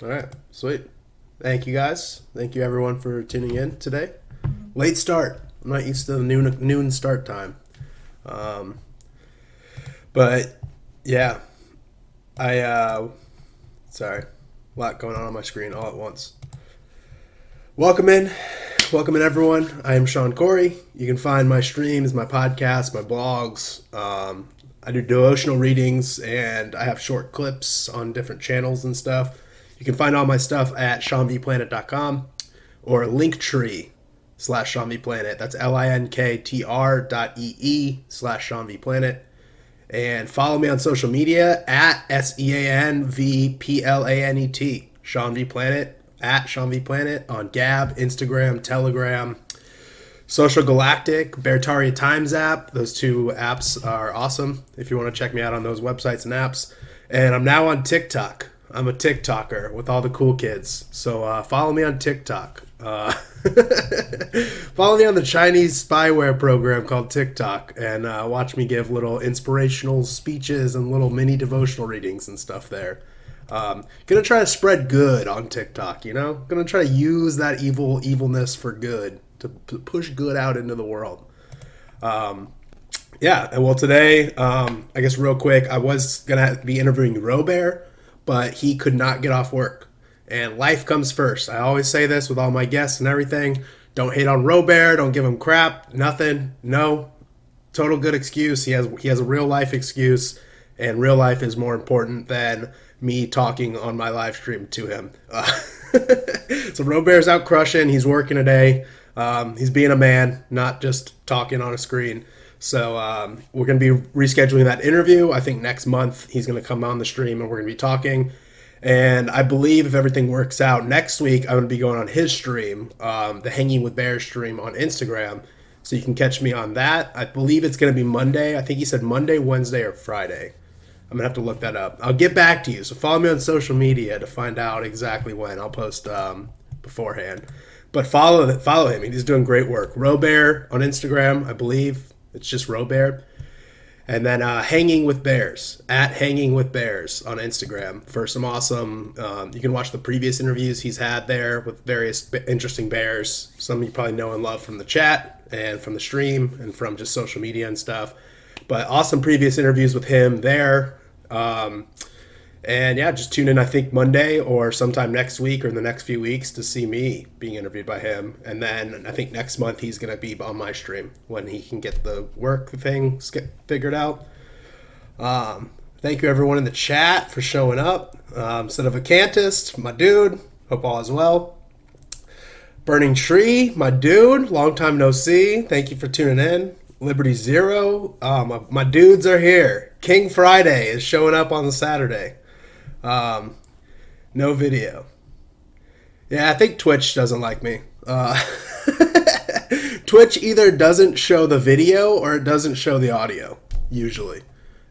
All right, sweet. Thank you guys. Thank you everyone for tuning in today. Late start. I'm not used to the noon noon start time. Um, but yeah, I uh, sorry, a lot going on on my screen all at once. Welcome in, welcome in everyone. I am Sean Corey. You can find my streams, my podcasts, my blogs. Um, I do devotional readings and I have short clips on different channels and stuff. You can find all my stuff at seanvplanet.com or linktree slash seanvplanet. That's L-I-N-K-T-R dot E-E slash seanvplanet. And follow me on social media at S-E-A-N-V-P-L-A-N-E-T. Sean V Planet at Sean V Planet on Gab, Instagram, Telegram, Social Galactic, Beartaria Times app. Those two apps are awesome if you want to check me out on those websites and apps. And I'm now on TikTok. I'm a TikToker with all the cool kids. So uh, follow me on TikTok. Uh, follow me on the Chinese spyware program called TikTok and uh, watch me give little inspirational speeches and little mini devotional readings and stuff there. Um, gonna try to spread good on TikTok, you know? Gonna try to use that evil evilness for good to p- push good out into the world. Um, yeah, and well, today, um, I guess real quick, I was gonna be interviewing Robert, but he could not get off work, and life comes first. I always say this with all my guests and everything. Don't hate on Robert. Don't give him crap. Nothing. No, total good excuse. He has he has a real life excuse, and real life is more important than me talking on my live stream to him. Uh, so Robert's out crushing. He's working today. Um, he's being a man, not just talking on a screen. So um, we're going to be rescheduling that interview. I think next month he's going to come on the stream and we're going to be talking. And I believe if everything works out, next week I'm going to be going on his stream, um, the Hanging with Bears stream on Instagram. So you can catch me on that. I believe it's going to be Monday. I think he said Monday, Wednesday, or Friday. I'm gonna have to look that up. I'll get back to you. So follow me on social media to find out exactly when. I'll post um, beforehand. But follow follow him. He's doing great work. Robert on Instagram, I believe it's just Robert. And then uh, Hanging with Bears at Hanging with Bears on Instagram for some awesome. Um, you can watch the previous interviews he's had there with various interesting bears. Some you probably know and love from the chat and from the stream and from just social media and stuff. But awesome previous interviews with him there. Um, and yeah, just tune in, I think, Monday or sometime next week or in the next few weeks to see me being interviewed by him. And then I think next month he's going to be on my stream when he can get the work thing figured out. Um, thank you, everyone in the chat, for showing up. Um, Son of a Cantist, my dude. Hope all is well. Burning Tree, my dude. Long time no see. Thank you for tuning in. Liberty Zero. Uh, my, my dudes are here. King Friday is showing up on the Saturday. Um, no video. Yeah, I think Twitch doesn't like me. Uh, Twitch either doesn't show the video or it doesn't show the audio. Usually,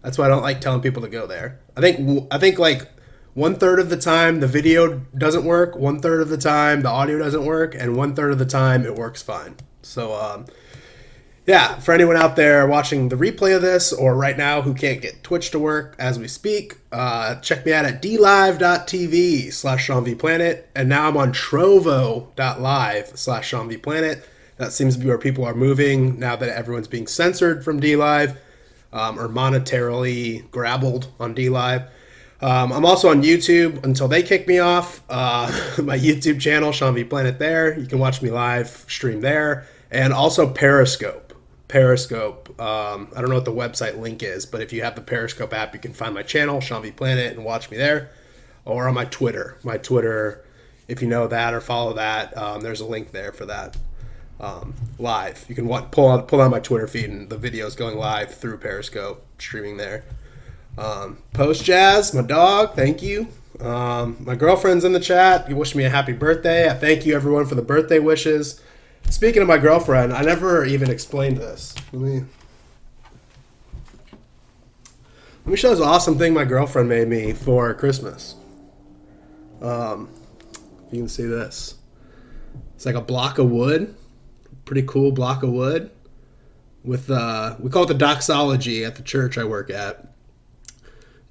that's why I don't like telling people to go there. I think I think like one third of the time the video doesn't work, one third of the time the audio doesn't work, and one third of the time it works fine. So um, yeah, for anyone out there watching the replay of this or right now who can't get Twitch to work as we speak, uh, check me out at dlive.tv slash SeanVPlanet. And now I'm on trovo.live slash SeanVPlanet. That seems to be where people are moving now that everyone's being censored from DLive um, or monetarily grabbled on DLive. Um, I'm also on YouTube until they kick me off. Uh, my YouTube channel, Sean V Planet, there. You can watch me live stream there. And also Periscope. Periscope. Um, I don't know what the website link is, but if you have the Periscope app, you can find my channel, Sean V Planet, and watch me there, or on my Twitter. My Twitter, if you know that or follow that, um, there's a link there for that. Um, live, you can want, pull out pull out my Twitter feed, and the video is going live through Periscope, streaming there. Um, Post Jazz, my dog, thank you. Um, my girlfriend's in the chat. You wish me a happy birthday. I thank you everyone for the birthday wishes. Speaking of my girlfriend, I never even explained this. Let me let me show this awesome thing my girlfriend made me for Christmas. Um, you can see this. It's like a block of wood, pretty cool block of wood. With uh, we call it the doxology at the church I work at.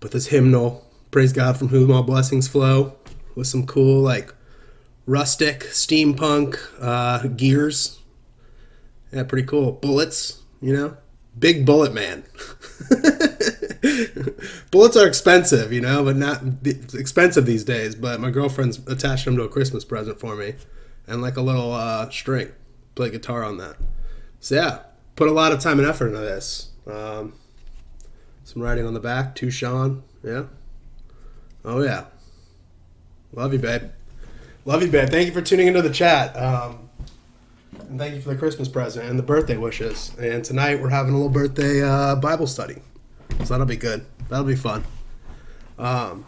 But this hymnal, praise God from whom all blessings flow. with some cool like rustic steampunk uh, gears. Yeah, pretty cool. Bullets, you know, big bullet man. Bullets are expensive, you know, but not expensive these days. But my girlfriend's attached them to a Christmas present for me, and like a little uh, string. Play guitar on that. So yeah, put a lot of time and effort into this. Um, some writing on the back. To Sean. Yeah. Oh yeah. Love you, babe. Love you, babe. Thank you for tuning into the chat. Um, and thank you for the Christmas present and the birthday wishes. And tonight we're having a little birthday uh, Bible study. So that'll be good. That'll be fun. Um,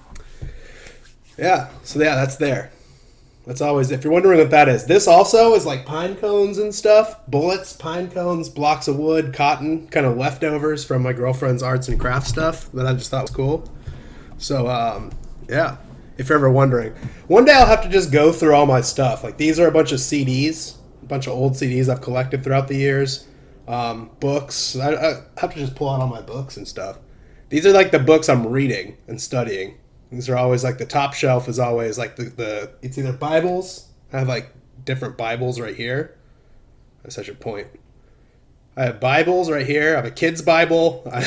yeah. So yeah, that's there. That's always. If you're wondering what that is, this also is like pine cones and stuff. Bullets, pine cones, blocks of wood, cotton, kind of leftovers from my girlfriend's arts and crafts stuff that I just thought was cool. So um, yeah. If you're ever wondering, one day I'll have to just go through all my stuff. Like these are a bunch of CDs, a bunch of old CDs I've collected throughout the years. Um, books. I, I have to just pull out all my books and stuff. These are like the books I'm reading and studying. These are always like the top shelf is always like the, the it's either Bibles. I have like different Bibles right here. That's such a point. I have Bibles right here. I have a kid's Bible. I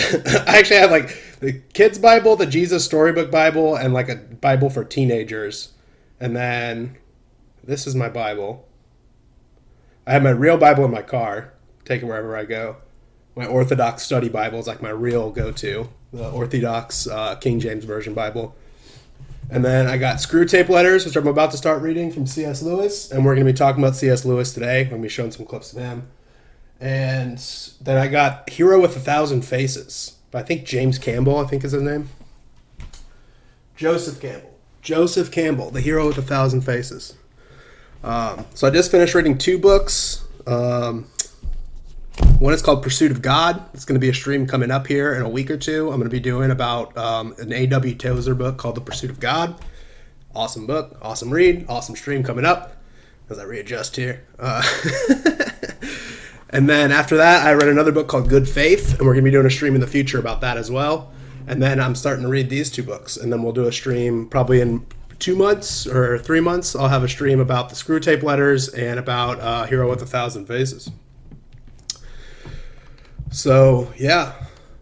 actually have like the kid's Bible, the Jesus Storybook Bible, and like a Bible for teenagers. And then this is my Bible. I have my real Bible in my car. Take it wherever I go. My Orthodox Study Bible is like my real go-to, the Orthodox uh, King James Version Bible. And then I got Screwtape Letters, which I'm about to start reading from C.S. Lewis, and we're going to be talking about C.S. Lewis today. I'm going to be showing some clips of him. And then I got Hero with a Thousand Faces. I think James Campbell, I think is his name. Joseph Campbell. Joseph Campbell, The Hero with a Thousand Faces. Um, so I just finished reading two books. Um, one is called Pursuit of God. It's going to be a stream coming up here in a week or two. I'm going to be doing about um, an A.W. Tozer book called The Pursuit of God. Awesome book, awesome read, awesome stream coming up as I readjust here. Uh, And then after that, I read another book called Good Faith, and we're going to be doing a stream in the future about that as well. And then I'm starting to read these two books, and then we'll do a stream probably in two months or three months. I'll have a stream about the Screwtape Letters and about uh, Hero with a Thousand Faces. So yeah,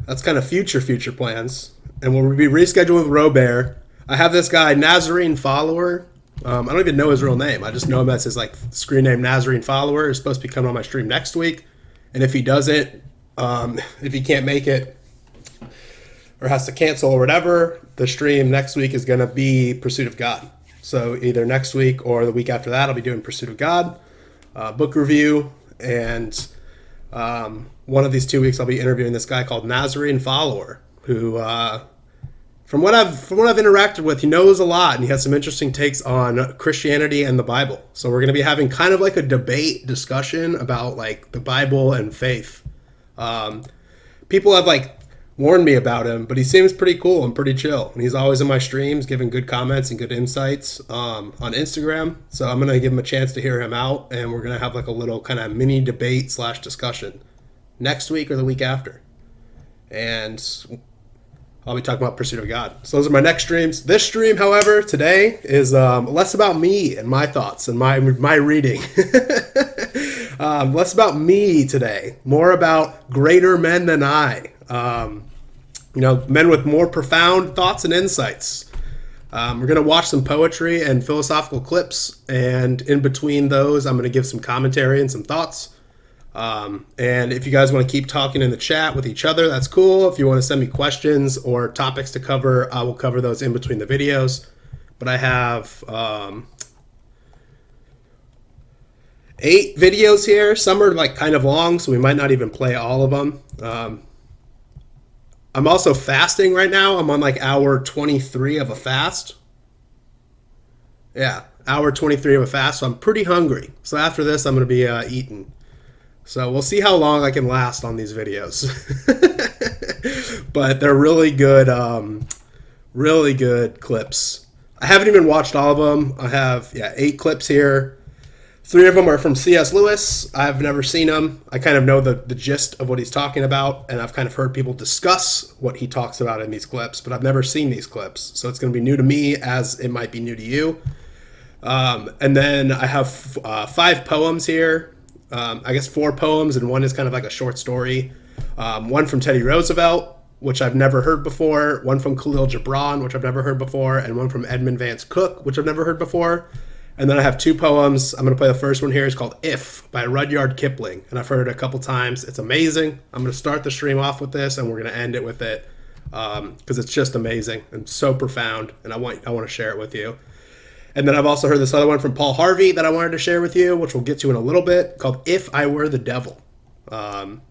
that's kind of future future plans, and we'll be rescheduled with Robert. I have this guy Nazarene follower um, I don't even know his real name. I just know him as his like screen name Nazarene follower. Is supposed to be coming on my stream next week, and if he doesn't, um, if he can't make it or has to cancel or whatever, the stream next week is going to be Pursuit of God. So either next week or the week after that, I'll be doing Pursuit of God, uh, book review, and um, one of these two weeks I'll be interviewing this guy called Nazarene Follower, who uh, from what I've from what I've interacted with, he knows a lot and he has some interesting takes on Christianity and the Bible. So we're going to be having kind of like a debate discussion about like the Bible and faith. Um, people have like warned me about him, but he seems pretty cool and pretty chill. And he's always in my streams, giving good comments and good insights um, on Instagram. So I'm gonna give him a chance to hear him out, and we're gonna have like a little kind of mini debate slash discussion next week or the week after. And I'll be talking about Pursuit of God. So those are my next streams. This stream, however, today is um, less about me and my thoughts and my my reading. um, less about me today, more about greater men than I. Um, you know, men with more profound thoughts and insights. Um, we're to watch some poetry and philosophical clips, and in between those, I'm to give some commentary and some thoughts. Um, and if you guys want to keep talking in the chat with each other, that's cool. If you want to send me questions or topics to cover, I will cover those in between the videos. But I have um, eight videos here. Some are like kind of long, so we might not even play all of them. Um, I'm also fasting right now. I'm on like hour 23 of a fast. Yeah, hour 23 of a fast. So I'm pretty hungry. So after this, I'm going to be uh, eating. So we'll see how long I can last on these videos. but they're really good, um, really good clips. I haven't even watched all of them. I have yeah eight clips here. Three of them are from C.S. Lewis. I've never seen them. I kind of know the, the gist of what he's talking about, and I've kind of heard people discuss what he talks about in these clips, but I've never seen these clips. So it's going to be new to me as it might be new to you. Um, and then I have uh, five poems here. Um, I guess four poems, and one is kind of like a short story. Um, one from Teddy Roosevelt, which I've never heard before. One from Khalil Gibran, which I've never heard before. And one from Edmund Vance Cook, which I've never heard before. And then I have two poems. I'm going to play the first one here. It's called If by Rudyard Kipling. And I've heard it a couple times. It's amazing. I'm going to start the stream off with this and we're going to end it with it because um, it's just amazing and so profound. And I want, I want to share it with you. And then I've also heard this other one from Paul Harvey that I wanted to share with you, which we'll get to in a little bit, called If I Were the Devil. Um,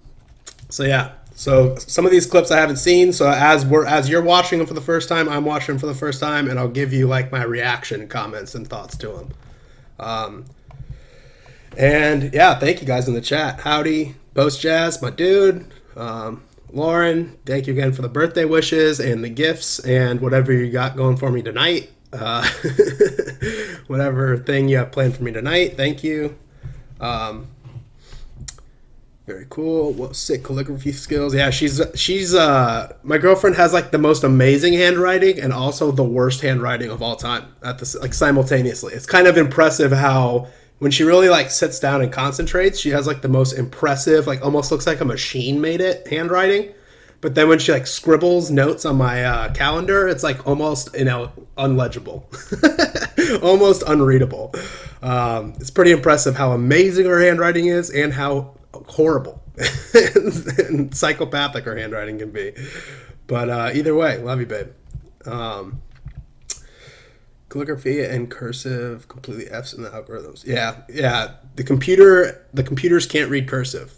so, yeah, so some of these clips I haven't seen. So as we're as you're watching them for the first time, I'm watching them for the first time, and I'll give you like my reaction, comments, and thoughts to them. Um, and yeah, thank you guys in the chat. Howdy, Post Jazz, my dude. Um, Lauren, thank you again for the birthday wishes and the gifts and whatever you got going for me tonight. Uh, whatever thing you have planned for me tonight, thank you. Um, very cool. What sick calligraphy skills. Yeah, she's she's uh my girlfriend has like the most amazing handwriting and also the worst handwriting of all time at the like simultaneously. It's kind of impressive how when she really like sits down and concentrates, she has like the most impressive, like almost looks like a machine made it handwriting. But then when she like scribbles notes on my uh, calendar, it's like almost you know unlegible, almost unreadable. Um, it's pretty impressive how amazing her handwriting is and how horrible and psychopathic her handwriting can be. But uh, either way, love you, babe. Um, calligraphy and cursive completely f's in the algorithms. Yeah, yeah. The computer, the computers can't read cursive.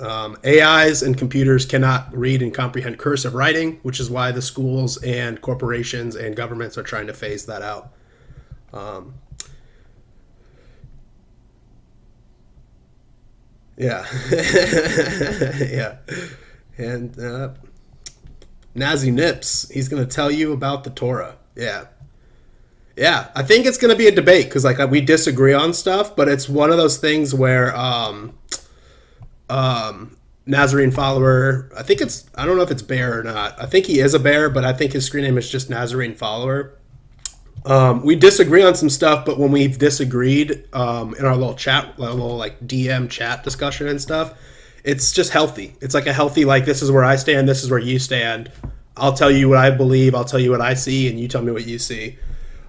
Um, AIs and computers cannot read and comprehend cursive writing, which is why the schools and corporations and governments are trying to phase that out. Um, Yeah. yeah. And uh, Nazi Nips, he's going to tell you about the Torah. Yeah. Yeah, I think it's going to be a debate because like we disagree on stuff, but it's one of those things where um, um, Nazarene follower. I think it's I don't know if it's Bear or not. I think he is a Bear, but I think his screen name is just Nazarene follower. Um, we disagree on some stuff, but when we've disagreed um, in our little chat, little like DM chat discussion and stuff, it's just healthy. It's like a healthy like this is where I stand, this is where you stand. I'll tell you what I believe, I'll tell you what I see, and you tell me what you see.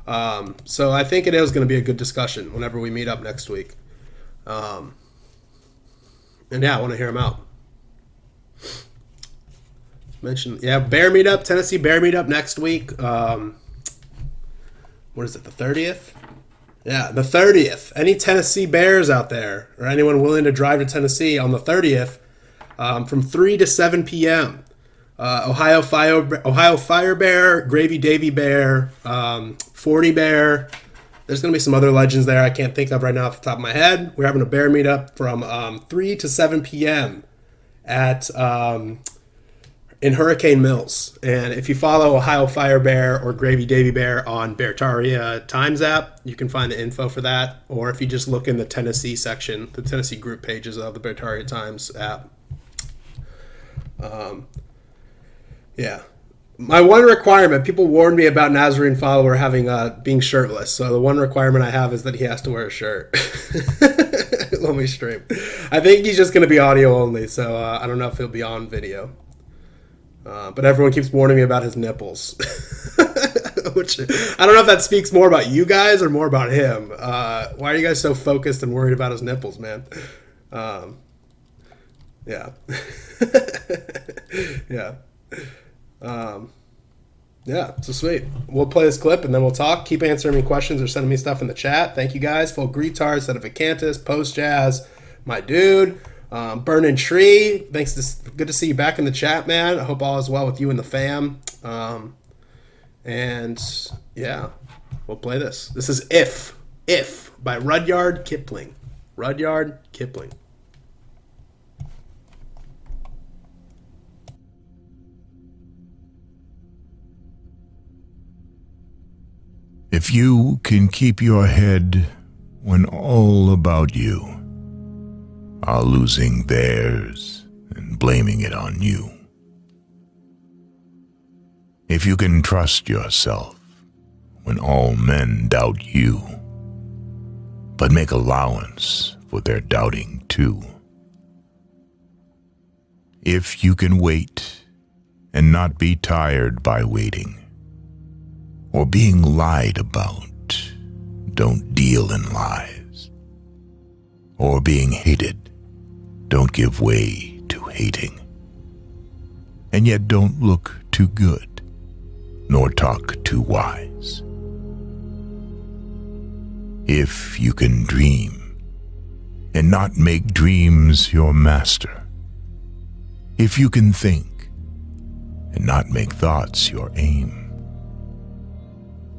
Um, so I think it is going to be a good discussion whenever we meet up next week. Um, and yeah, I want to hear him out. Mention yeah, Bear meetup, Tennessee Bear meetup next week. Um, what is it, the 30th? Yeah, the 30th. Any Tennessee Bears out there, or anyone willing to drive to Tennessee on the 30th um, from 3 to 7 p.m. Uh, Ohio Fire, Ohio Fire Bear, Gravy Davy Bear, um, 40 Bear. There's going to be some other legends there I can't think of right now off the top of my head. We're having a bear meetup from um, 3 to 7 p.m. at um, in Hurricane Mills. And if you follow Ohio Fire Bear or Gravy Davy Bear on Beartaria Times app, you can find the info for that. Or if you just look in the Tennessee section, the Tennessee group pages of the Beartaria Times app. Um, yeah. My one requirement, people warned me about Nazarene follower having uh, being shirtless. So the one requirement I have is that he has to wear a shirt. Let me stream. I think he's just going to be audio only, so uh, I don't know if he'll be on video. Uh, but everyone keeps warning me about his nipples. Which I don't know if that speaks more about you guys or more about him. Uh, why are you guys so focused and worried about his nipples, man? Um, yeah. yeah. Um, yeah, so sweet. We'll play this clip and then we'll talk. Keep answering me questions or sending me stuff in the chat. Thank you guys. Full Greetard, Set of Acantus, Post Jazz, my dude. Um, Burning Tree, thanks. To, good to see you back in the chat, man. I hope all is well with you and the fam. Um, and yeah, we'll play this. This is If If by Rudyard Kipling. Rudyard Kipling. If you can keep your head when all about you are losing theirs and blaming it on you. If you can trust yourself when all men doubt you, but make allowance for their doubting too. If you can wait and not be tired by waiting, or being lied about, don't deal in lies, or being hated, don't give way to hating, and yet don't look too good, nor talk too wise. If you can dream, and not make dreams your master, if you can think, and not make thoughts your aim,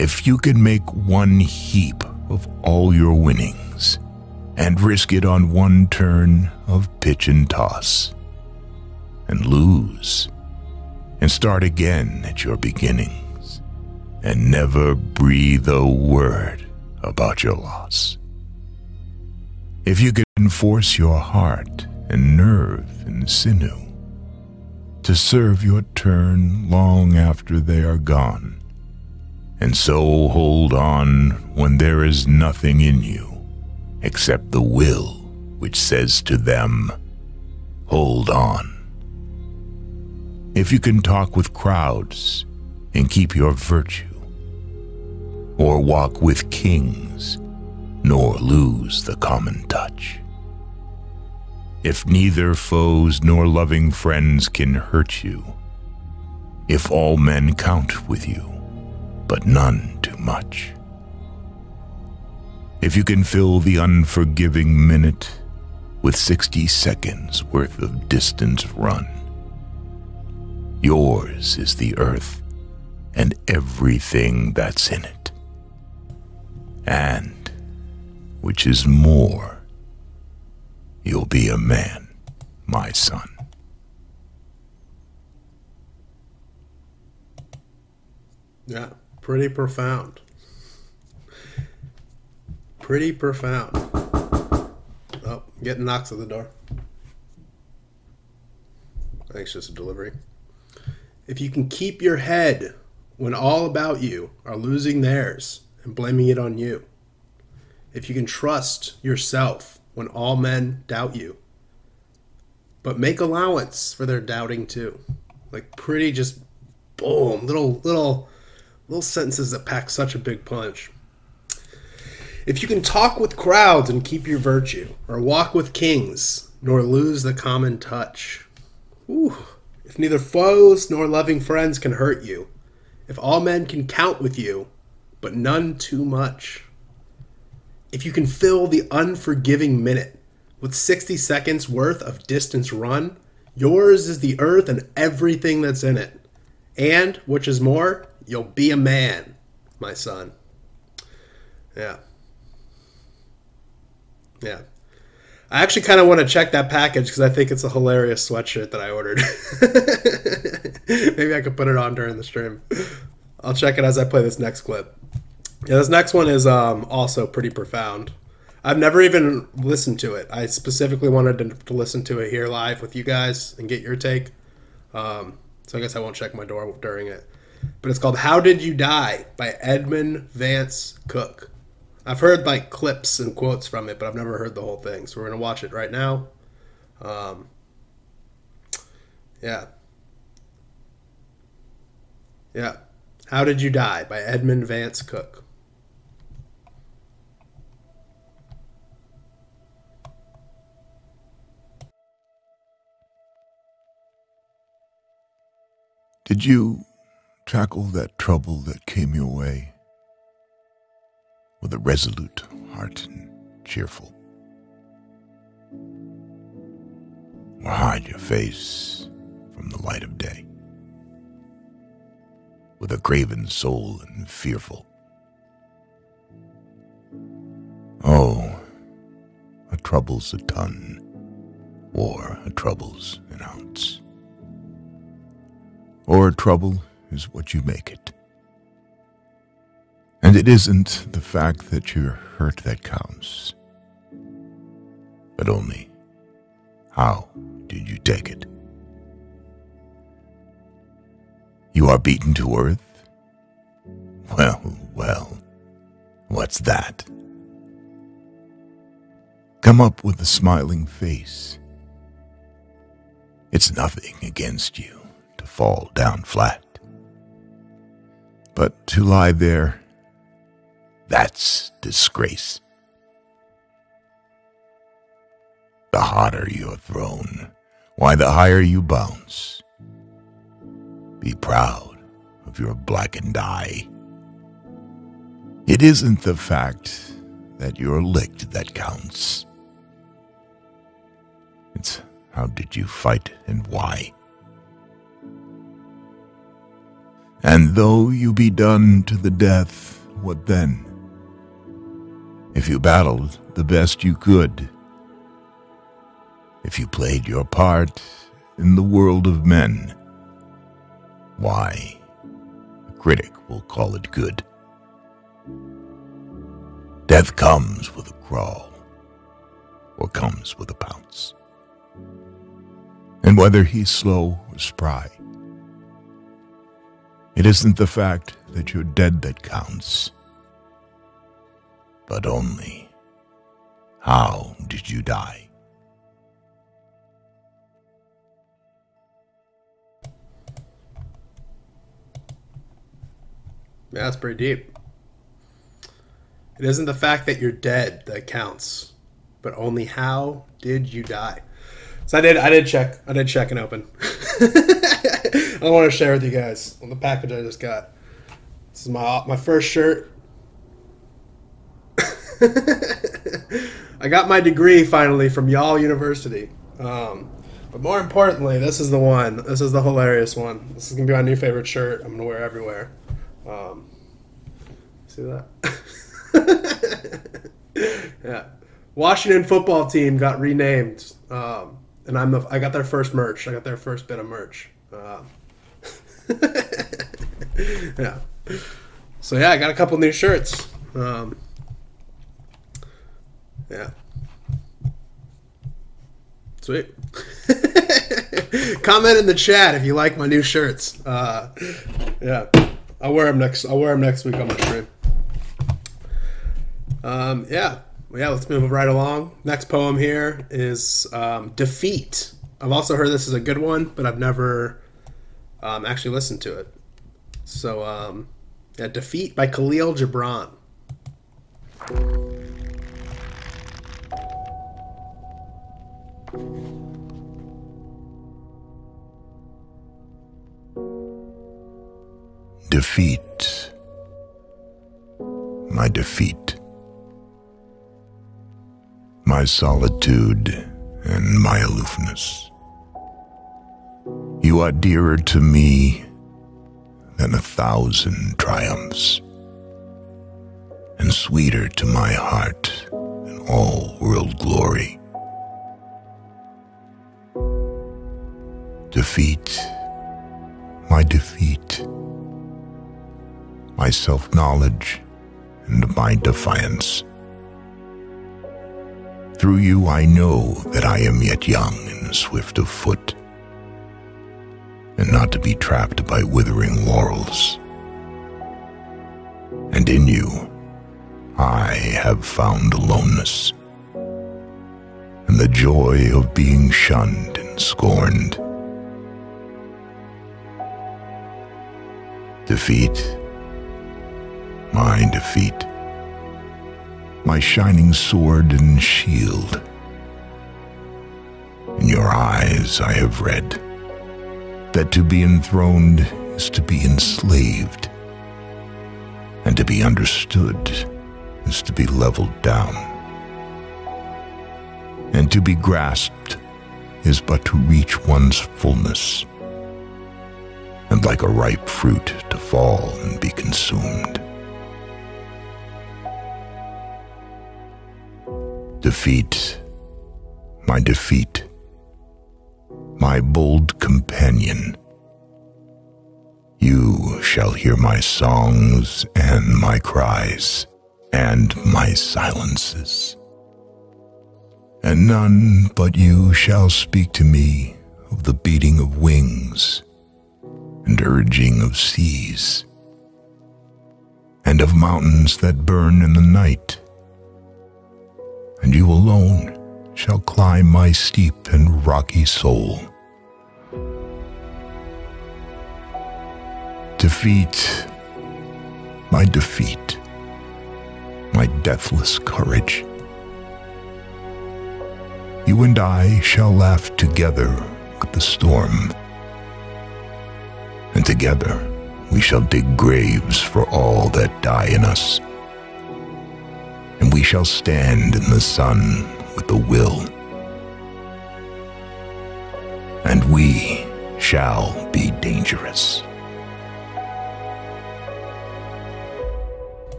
if you could make one heap of all your winnings and risk it on one turn of pitch and toss, and lose, and start again at your beginnings, and never breathe a word about your loss. If you could force your heart and nerve and sinew to serve your turn long after they are gone, and so hold on when there is nothing in you except the will which says to them, Hold on. If you can talk with crowds and keep your virtue, or walk with kings nor lose the common touch. If neither foes nor loving friends can hurt you, if all men count with you, but none too much. If you can fill the unforgiving minute with 60 seconds worth of distance run, yours is the earth and everything that's in it. And, which is more, you'll be a man, my son. Yeah. Pretty profound. Pretty profound. Oh, getting knocks at the door. I think it's just a delivery. If you can keep your head when all about you are losing theirs and blaming it on you, if you can trust yourself when all men doubt you, but make allowance for their doubting too. Like pretty just boom, little little little sentences that pack such a big punch. If you can talk with crowds and keep your virtue, or walk with kings, nor lose the common touch. Whew. If neither foes nor loving friends can hurt you, if all men can count with you, but none too much. If you can fill the unforgiving minute with 60 seconds worth of distance run, yours is the earth and everything that's in it. And, which is more, You'll be a man, my son. Yeah. Yeah. I actually kind of want to check that package because I think it's a hilarious sweatshirt that I ordered. Maybe I could put it on during the stream. I'll check it as I play this next clip. Yeah, this next one is um, also pretty profound. I've never even listened to it. I specifically wanted to, to, listen to it here live with you guys and get your take. Um, so I guess I won't check my door during it but it's called How Did You Die by Edmund Vance Cook. I've heard like clips and quotes from it, but I've never heard the whole thing. So we're going to watch it right now. Um, yeah. Yeah. How Did You Die by Edmund Vance Cook. Did you tackle that trouble that came your way with a resolute heart and cheerful. Or hide your face from the light of day with a craven soul and fearful. Oh, a trouble's a ton, or a trouble's an ounce. Or a trouble is what you make it. And it isn't the fact that you're hurt that counts, but only how did you take it? You are beaten to earth? Well, well, what's that? Come up with a smiling face. It's nothing against you to fall down flat. But to lie there, that's disgrace. The hotter you're thrown, why, the higher you bounce. Be proud of your blackened eye. It isn't the fact that you're licked that counts. It's how did you fight and why? And though you be done to the death, what then? If you battled the best you could, if you played your part in the world of men, why, a critic will call it good. Death comes with a crawl, or comes with a pounce. And whether he's slow or spry, it isn't the fact that you're dead that counts, but only how did you die? Yeah, that's pretty deep. It isn't the fact that you're dead that counts, but only how did you die. So I did. I did check. I did check and open. I want to share with you guys on the package I just got. This is my my first shirt. I got my degree finally from Y'all University. Um, but more importantly, this is the one. This is the hilarious one. This is gonna be my new favorite shirt. I'm gonna wear everywhere. Um, see that? yeah. Washington football team got renamed, um, and I'm the I got their first merch. I got their first bit of merch. Um, yeah. So yeah, I got a couple new shirts. Um, yeah. Sweet. Comment in the chat if you like my new shirts. Uh, yeah. I'll wear them next. I'll wear them next week on my stream. Um, yeah, yeah. Let's move right along. Next poem here is um, "Defeat." I've also heard this is a good one, but I've never um, actually listened to it. So, um, "Defeat" by Khalil Gibran. defeat, my defeat, my solitude and my aloofness. You are dearer to me than a thousand triumphs, and sweeter to my heart than all world glory. Defeat, my defeat my self knowledge, and my defiance. Through you, I know that I am yet young and swift of foot, and not to be trapped by withering laurels. And in you, I have found aloneness, and the joy of being shunned and scorned. Defeat my defeat, my shining sword and shield. In your eyes I have read that to be enthroned is to be enslaved, and to be understood is to be leveled down. And to be grasped is but to reach one's fullness, and like a ripe fruit to fall and be consumed. Defeat, my defeat, my bold companion. You shall hear my songs and my cries and my silences. And none but you shall speak to me of the beating of wings and urging of seas and of mountains that burn in the night and you alone shall climb my steep and rocky soul. Defeat, my defeat, my deathless courage. You and I shall laugh together with the storm, and together we shall dig graves for all that die in us and we shall stand in the sun with the will. And we shall be dangerous.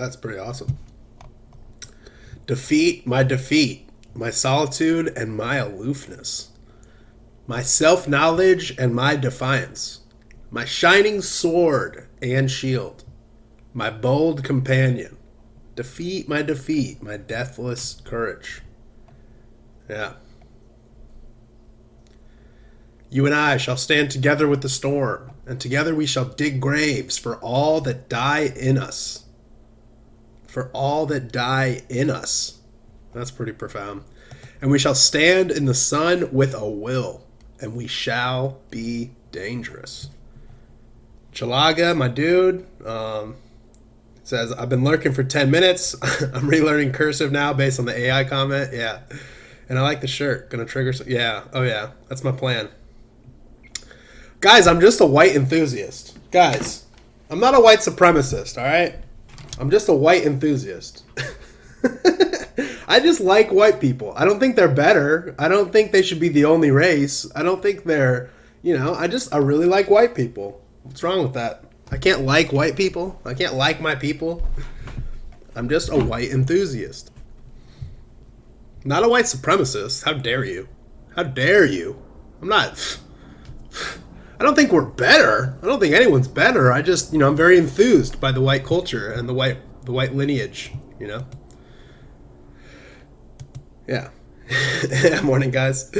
That's pretty awesome. Defeat my defeat, my solitude and my aloofness, my self knowledge and my defiance, my shining sword and shield my bold companion. Defeat my defeat, my deathless courage. Yeah. You and I shall stand together with the storm, and together we shall dig graves for all that die in us. For all that die in us. That's pretty profound. And we shall stand in the sun with a will, and we shall be dangerous. Chalaga, my dude, um, says, I've been lurking for 10 minutes. I'm relearning cursive now based on the AI comment. Yeah. And I like the shirt. Gonna trigger. Some, yeah. Oh, yeah. That's my plan. Guys, I'm just a white enthusiast. Guys, I'm not a white supremacist, all right? I'm just a white enthusiast. I just like white people. I don't think they're better. I don't think they should be the only race. I don't think they're, you know, I just, I really like white people. What's wrong with that? I can't like white people. I can't like my people. I'm just a white enthusiast. Not a white supremacist. How dare you? How dare you? I'm not. I don't think we're better. I don't think anyone's better. I just, you know, I'm very enthused by the white culture and the white the white lineage, you know. Yeah. Morning, guys.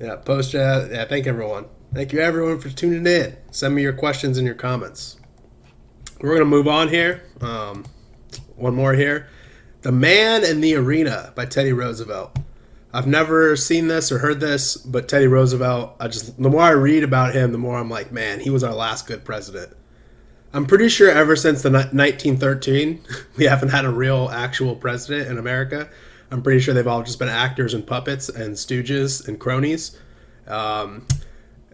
Yeah, post chat. Yeah, thank everyone. Thank you, everyone, for tuning in. Send me your questions and your comments. We're going to move on here. Um, one more here The Man in the Arena by Teddy Roosevelt. I've never seen this or heard this, but Teddy Roosevelt, I just, the more I read about him, the more I'm like, man, he was our last good president. I'm pretty sure ever since the 1913, we haven't had a real actual president in America. I'm pretty sure they've all just been actors and puppets and stooges and cronies. Um,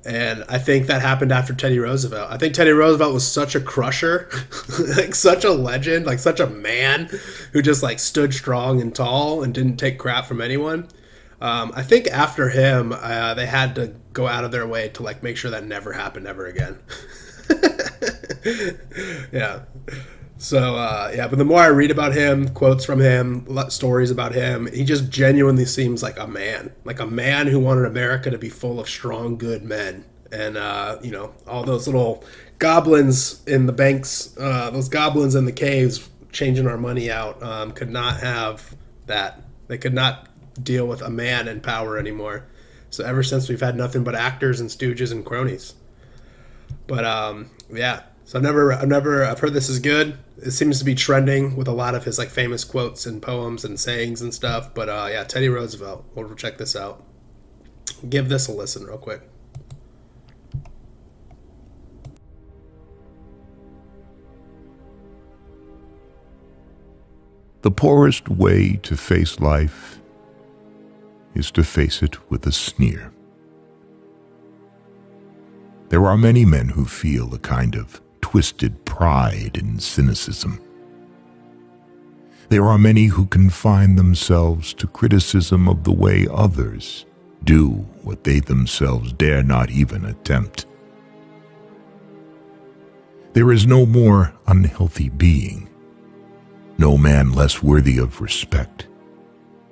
and I think that happened after Teddy Roosevelt. I think Teddy Roosevelt was such a crusher, like such a legend, like such a man who just like stood strong and tall and didn't take crap from anyone. Um, I think after him, uh, they had to go out of their way to like make sure that never happened ever again. yeah. So uh, yeah, but the more I read about him, quotes from him, stories about him, he just genuinely seems like a man, like a man who wanted America to be full of strong, good men, and uh, you know all those little goblins in the banks, uh, those goblins in the caves changing our money out, um, could not have that. They could not deal with a man in power anymore. So ever since we've had nothing but actors and stooges and cronies. But um, yeah, so I've never, I've never, I've heard this is good. It seems to be trending with a lot of his like famous quotes and poems and sayings and stuff. But uh, yeah, Teddy Roosevelt. We'll check this out. Give this a listen real quick. The poorest way to face life is to face it with a sneer. There are many men who feel a kind of twisted pride in cynicism. There are many who confine themselves to criticism of the way others do what they themselves dare not even attempt. There is no more unhealthy being, no man less worthy of respect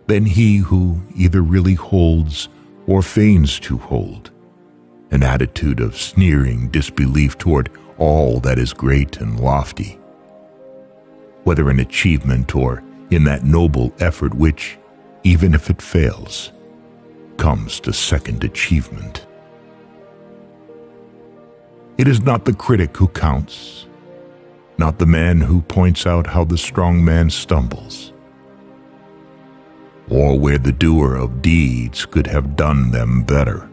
than he who either really holds or feigns to hold. An attitude of sneering disbelief toward all that is great and lofty, whether in achievement or in that noble effort which, even if it fails, comes to second achievement. It is not the critic who counts, not the man who points out how the strong man stumbles, or where the doer of deeds could have done them better.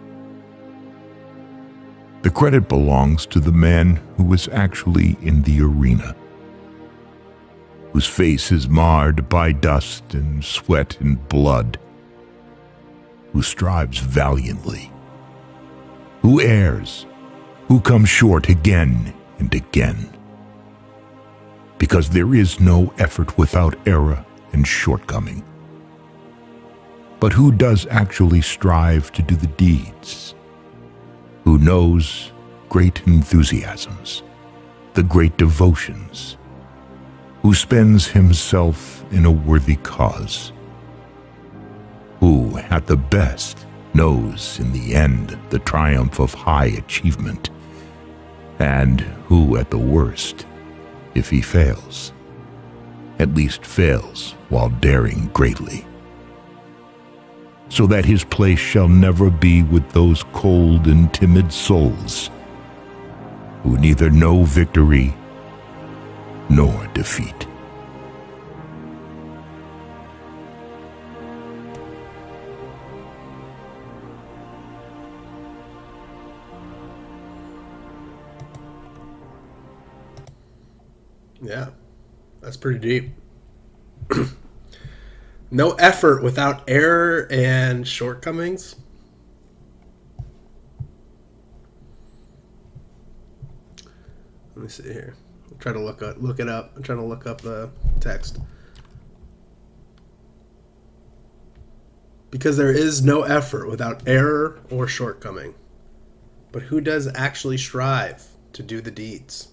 The credit belongs to the man who is actually in the arena, whose face is marred by dust and sweat and blood, who strives valiantly, who errs who comes short again and again. Because there is no effort without error and shortcoming. But who does actually strive to do the deeds? Who knows great enthusiasms, the great devotions? Who spends himself in a worthy cause? Who, at the best, knows in the end the triumph of high achievement? and who at the worst, if he fails, at least fails while daring greatly, so that his place shall never be with those cold and timid souls who neither know victory nor defeat. Yeah, that's pretty deep. no effort without error and shortcomings. Let me see here. I'll try to look up, look it up. I'm trying to look up the text. Because there is no effort without error or shortcoming. But who does actually strive to do the deeds?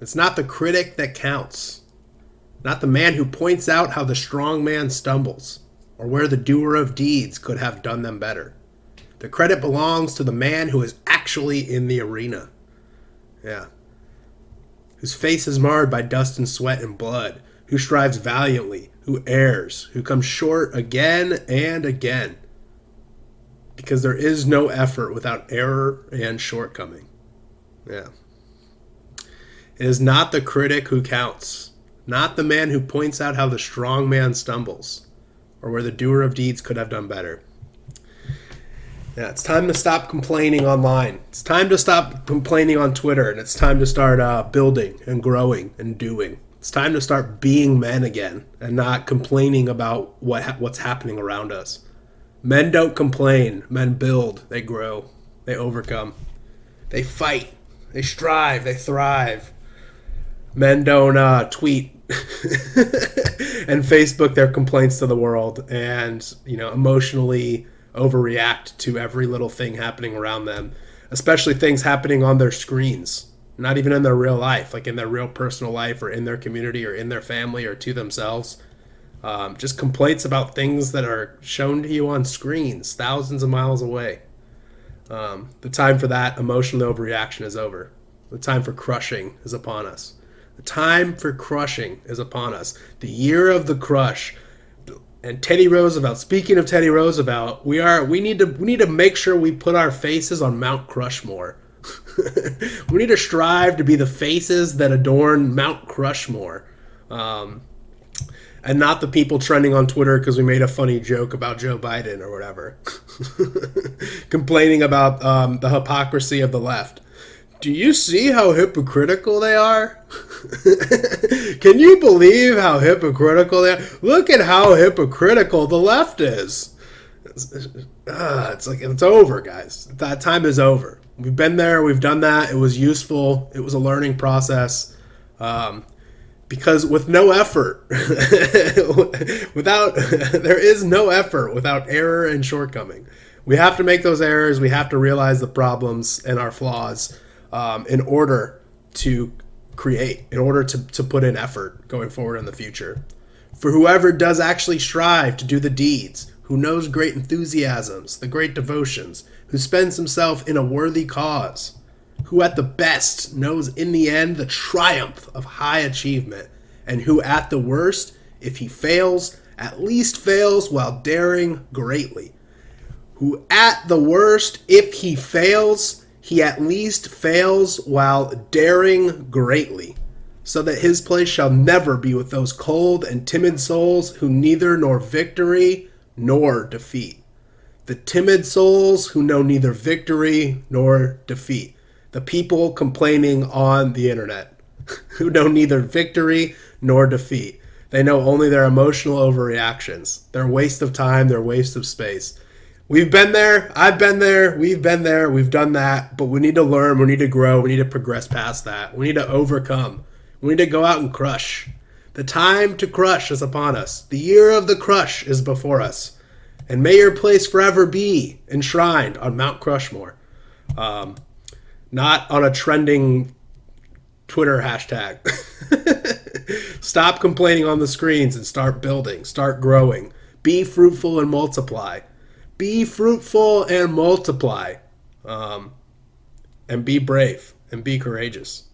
It's not the critic that counts, not the man who points out how the strong man stumbles, or where the doer of deeds could have done them better. The credit belongs to the man who is actually in the arena. Yeah. Whose face is marred by dust and sweat and blood, who strives valiantly, who errs, who comes short again and again. Because there is no effort without error and shortcoming. Yeah. It is not the critic who counts, not the man who points out how the strong man stumbles, or where the doer of deeds could have done better. Yeah, it's time to stop complaining online. It's time to stop complaining on Twitter, and it's time to start uh, building and growing and doing. It's time to start being men again and not complaining about what ha- what's happening around us. Men don't complain. Men build. They grow. They overcome. They fight. They strive. They thrive men don't uh, tweet and Facebook their complaints to the world and you know emotionally overreact to every little thing happening around them, especially things happening on their screens, not even in their real life, like in their real personal life or in their community or in their family or to themselves. Um, just complaints about things that are shown to you on screens thousands of miles away. Um, the time for that emotional overreaction is over. The time for crushing is upon us. The time for crushing is upon us. The year of the crush. And Teddy Roosevelt. Speaking of Teddy Roosevelt, we are we need to we need to make sure we put our faces on Mount Crushmore. we need to strive to be the faces that adorn Mount Crushmore. Um, and not the people trending on Twitter because we made a funny joke about Joe Biden or whatever, complaining about um, the hypocrisy of the left. Do you see how hypocritical they are? Can you believe how hypocritical they are? Look at how hypocritical the left is. It's, uh, it's like it's over, guys. That time is over. We've been there, we've done that. It was useful, it was a learning process. Um, because with no effort, without, there is no effort without error and shortcoming. We have to make those errors, we have to realize the problems and our flaws um, in order to create, in order to, to put in effort going forward in the future. For whoever does actually strive to do the deeds, who knows great enthusiasms, the great devotions, who spends himself in a worthy cause, who at the best knows in the end the triumph of high achievement, and who at the worst, if he fails, at least fails while daring greatly. Who at the worst, if he fails, he at least fails while daring greatly, so that his place shall never be with those cold and timid souls who neither nor victory nor defeat. The timid souls who know neither victory nor defeat. The people complaining on the internet who know neither victory nor defeat. They know only their emotional overreactions, their waste of time, their waste of space. We've been there. I've been there. We've been there. We've done that. But we need to learn. We need to grow. We need to progress past that. We need to overcome. We need to go out and crush. The time to crush is upon us. The year of the crush is before us. And may your place forever be enshrined on Mount Crushmore. Um, not on a trending Twitter hashtag. Stop complaining on the screens and start building. Start growing. Be fruitful and multiply be fruitful and multiply um, and be brave and be courageous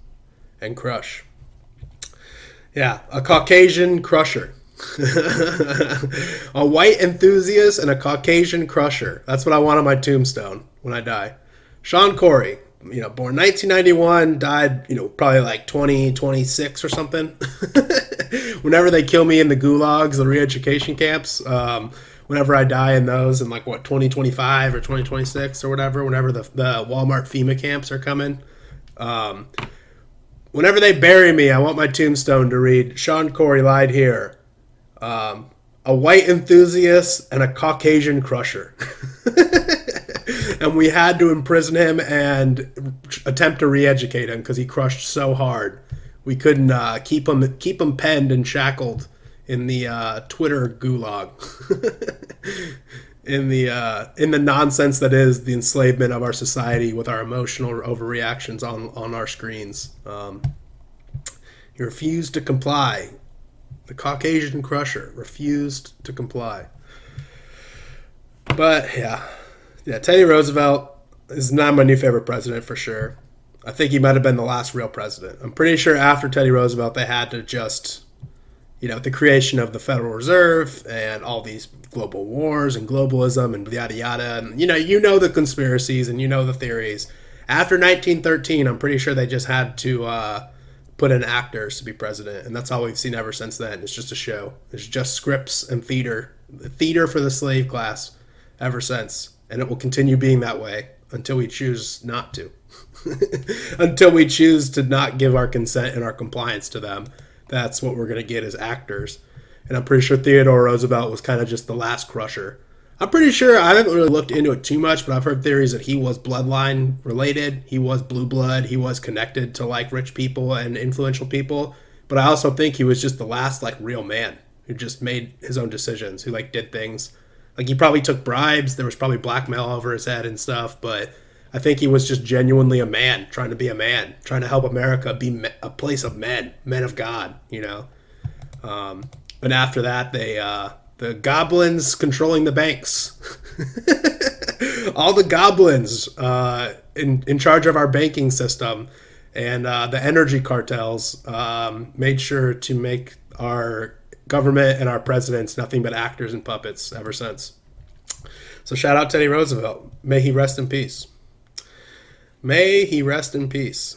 and crush. Yeah a caucasian crusher. A white enthusiast and a caucasian crusher. That's what i want on my tombstone when i die. Sean corey you know born 1991 died you know probably like 20 26 or something. Whenever they kill me in the gulags the re-education camps um, whenever I die in those in like what 2025 or 2026 or whatever, whenever the, the Walmart FEMA camps are coming. Um, whenever they bury me, I want my tombstone to read Sean Corey lied here. Um, a white enthusiast and a Caucasian crusher. and we had to imprison him and attempt to re-educate him because he crushed so hard. We couldn't uh, keep him keep him penned and shackled in the uh, Twitter gulag, in the uh, in the nonsense that is the enslavement of our society with our emotional overreactions on on our screens. Um, he refused to comply. The Caucasian crusher refused to comply. But yeah, yeah, Teddy Roosevelt is not my new favorite president for sure. I think he might have been the last real president. I'm pretty sure after Teddy Roosevelt, they had to just you know, the creation of the Federal Reserve and all these global wars and globalism and yada yada. And, you know, you know the conspiracies and you know the theories. After 1913, I'm pretty sure they just had to uh, put in actors to be president. And that's all we've seen ever since then. It's just a show. It's just scripts and theater. Theater for the slave class ever since. And it will continue being that way until we choose not to. until we choose to not give our consent and our compliance to them that's what we're going to get as actors. And I'm pretty sure Theodore Roosevelt was kind of just the last crusher. I'm pretty sure I haven't really looked into it too much, but I've heard theories that he was bloodline related. He was blue blood. He was connected to like rich people and influential people. But I also think he was just the last like real man who just made his own decisions, who like did things. Like he probably took bribes. There was probably blackmail over his head and stuff, but I think he was just genuinely a man, trying to be a man, trying to help America be a place of men, men of God, you know. Um, and after that, they uh, the goblins controlling the banks, all the goblins uh, in in charge of our banking system, and uh, the energy cartels um, made sure to make our government and our presidents nothing but actors and puppets ever since. So shout out Teddy Roosevelt. May he rest in peace. May he rest in peace.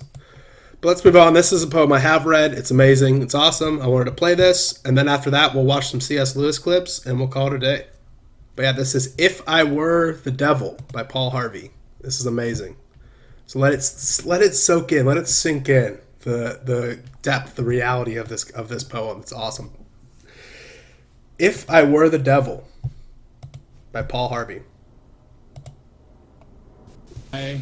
But let's move on. This is a poem I have read. It's amazing. It's awesome. I wanted to play this. And then after that, we'll watch some C.S. Lewis clips and we'll call it a day. But yeah, this is If I Were the Devil by Paul Harvey. This is amazing. So let it let it soak in, let it sink in. The the depth, the reality of this of this poem. It's awesome. If I Were the Devil by Paul Harvey. I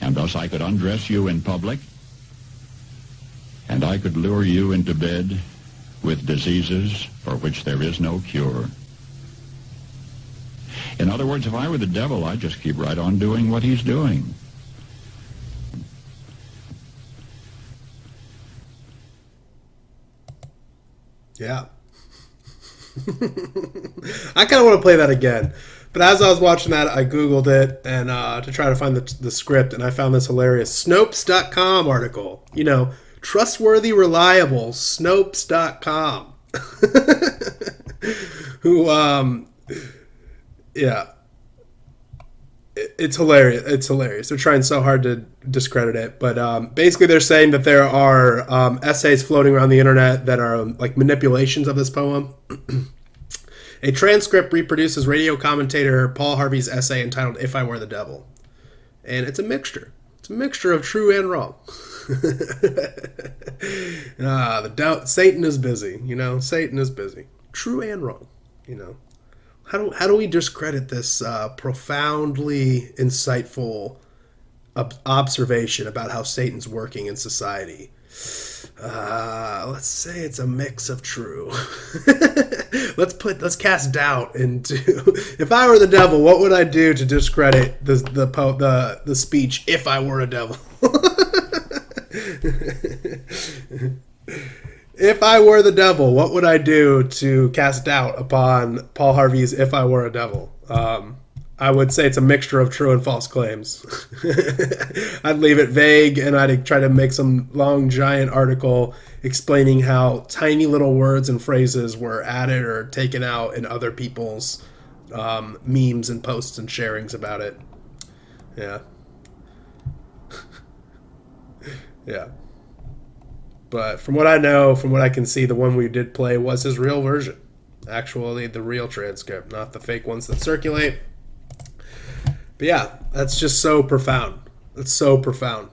and thus I could undress you in public, and I could lure you into bed with diseases for which there is no cure. In other words, if I were the devil, I'd just keep right on doing what he's doing. Yeah. I kind of want to play that again. But as I was watching that, I Googled it and uh, to try to find the, the script, and I found this hilarious Snopes.com article. You know, trustworthy, reliable Snopes.com. Who, um, yeah. it's hilarious. It's hilarious. They're trying so hard to discredit it, but um, basically, they're saying that there are um, essays floating around the internet that are like manipulations of this poem. A transcript reproduces radio commentator Paul Harvey's essay entitled If I Were the Devil. And it's a mixture. It's a mixture of true and wrong. ah, the doubt Satan is busy, you know, Satan is busy. True and wrong, you know. How do, how do we discredit this uh, profoundly insightful ob- observation about how Satan's working in society? Uh, let's say it's a mix of true. let's put let's cast doubt into if I were the devil, what would I do to discredit the the po- the the speech if I were a devil? if I were the devil, what would I do to cast doubt upon Paul Harvey's "If I Were a Devil"? Um, I would say it's a mixture of true and false claims. I'd leave it vague and I'd try to make some long, giant article explaining how tiny little words and phrases were added or taken out in other people's um, memes and posts and sharings about it. Yeah. yeah. But from what I know, from what I can see, the one we did play was his real version. Actually, the real transcript, not the fake ones that circulate. But yeah, that's just so profound. That's so profound.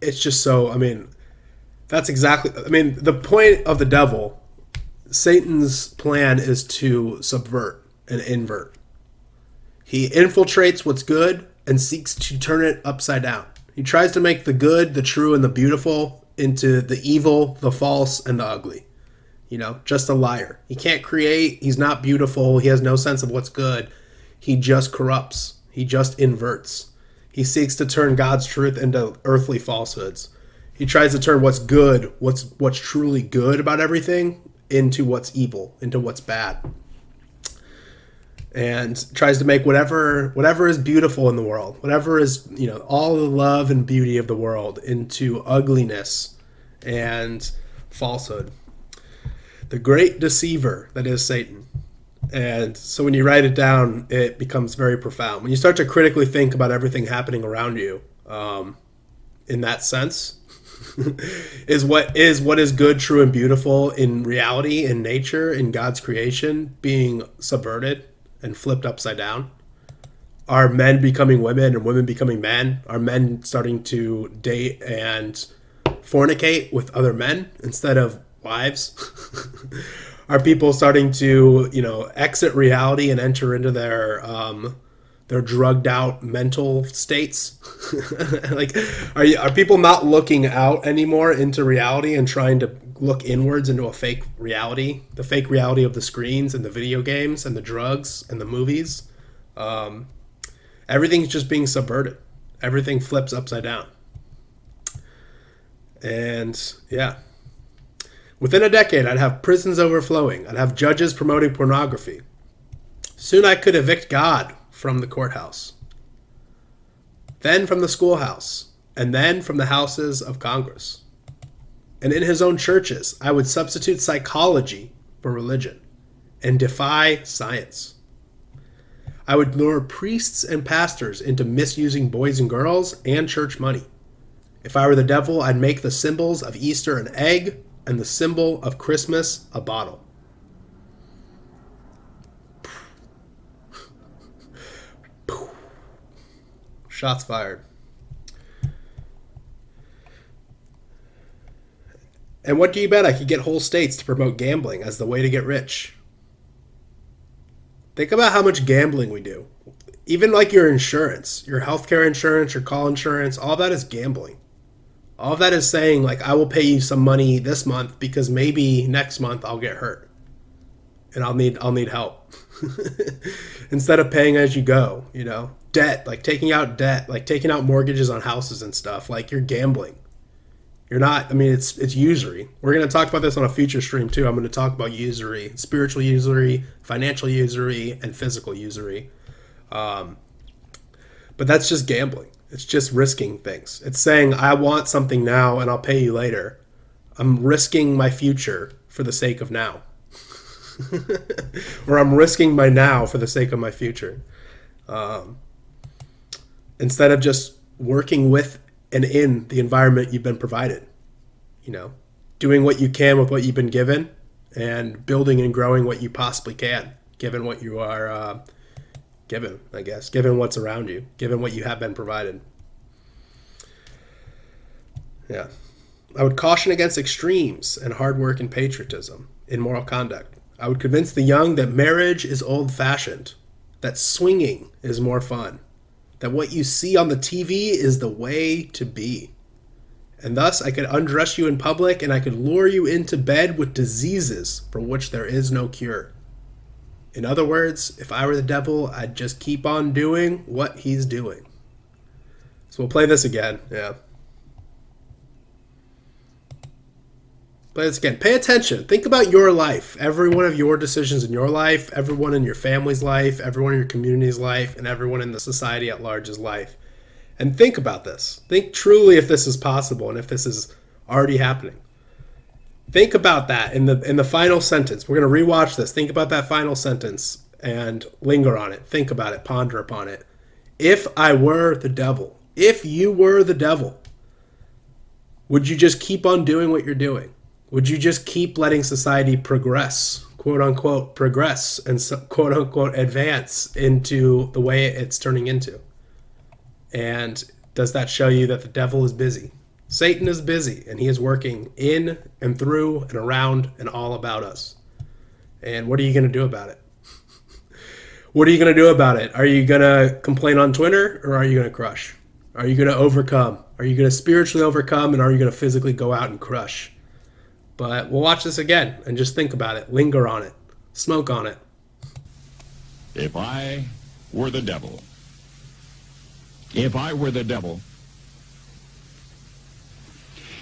It's just so, I mean, that's exactly, I mean, the point of the devil, Satan's plan is to subvert and invert. He infiltrates what's good and seeks to turn it upside down. He tries to make the good, the true, and the beautiful into the evil, the false, and the ugly. You know, just a liar. He can't create. He's not beautiful. He has no sense of what's good. He just corrupts. He just inverts. He seeks to turn God's truth into earthly falsehoods. He tries to turn what's good, what's what's truly good about everything, into what's evil, into what's bad. And tries to make whatever whatever is beautiful in the world, whatever is, you know, all the love and beauty of the world into ugliness and falsehood. The great deceiver that is Satan. And so when you write it down, it becomes very profound. When you start to critically think about everything happening around you, um, in that sense, is what is what is good, true, and beautiful in reality, in nature, in God's creation, being subverted and flipped upside down. Are men becoming women and women becoming men? Are men starting to date and fornicate with other men instead of wives? are people starting to you know exit reality and enter into their um, their drugged out mental states? like, are you, are people not looking out anymore into reality and trying to look inwards into a fake reality, the fake reality of the screens and the video games and the drugs and the movies? Um, everything's just being subverted. Everything flips upside down. And yeah. Within a decade, I'd have prisons overflowing. I'd have judges promoting pornography. Soon I could evict God from the courthouse, then from the schoolhouse, and then from the houses of Congress. And in his own churches, I would substitute psychology for religion and defy science. I would lure priests and pastors into misusing boys and girls and church money. If I were the devil, I'd make the symbols of Easter an egg and the symbol of Christmas a bottle. Shots fired. And what do you bet I could get whole states to promote gambling as the way to get rich? Think about how much gambling we do. Even like your insurance, your healthcare insurance, your call insurance, all that is gambling. All that is saying like I will pay you some money this month because maybe next month I'll get hurt. And I'll need I'll need help. Instead of paying as you go, you know. Debt, like taking out debt, like taking out mortgages on houses and stuff, like you're gambling. You're not I mean it's it's usury. We're going to talk about this on a future stream too. I'm going to talk about usury, spiritual usury, financial usury, and physical usury. Um, but that's just gambling. It's just risking things. It's saying, I want something now and I'll pay you later. I'm risking my future for the sake of now. or I'm risking my now for the sake of my future. Um, instead of just working with and in the environment you've been provided, you know, doing what you can with what you've been given and building and growing what you possibly can, given what you are. Uh, given, I guess, given what's around you, given what you have been provided. Yeah. I would caution against extremes and hard work and patriotism in moral conduct. I would convince the young that marriage is old fashioned, that swinging is more fun, that what you see on the TV is the way to be. And thus, I could undress you in public and I could lure you into bed with diseases for which there is no cure. In other words, if I were the devil, I'd just keep on doing what he's doing. So we'll play this again. Yeah. Play this again. Pay attention. Think about your life. Every one of your decisions in your life, everyone in your family's life, everyone in your community's life, and everyone in the society at large's life. And think about this. Think truly if this is possible and if this is already happening. Think about that in the in the final sentence. We're going to rewatch this. Think about that final sentence and linger on it. Think about it. Ponder upon it. If I were the devil, if you were the devil, would you just keep on doing what you're doing? Would you just keep letting society progress, quote unquote progress and quote unquote advance into the way it's turning into? And does that show you that the devil is busy? Satan is busy and he is working in and through and around and all about us. And what are you going to do about it? what are you going to do about it? Are you going to complain on Twitter or are you going to crush? Are you going to overcome? Are you going to spiritually overcome and are you going to physically go out and crush? But we'll watch this again and just think about it, linger on it, smoke on it. If I were the devil, if I were the devil,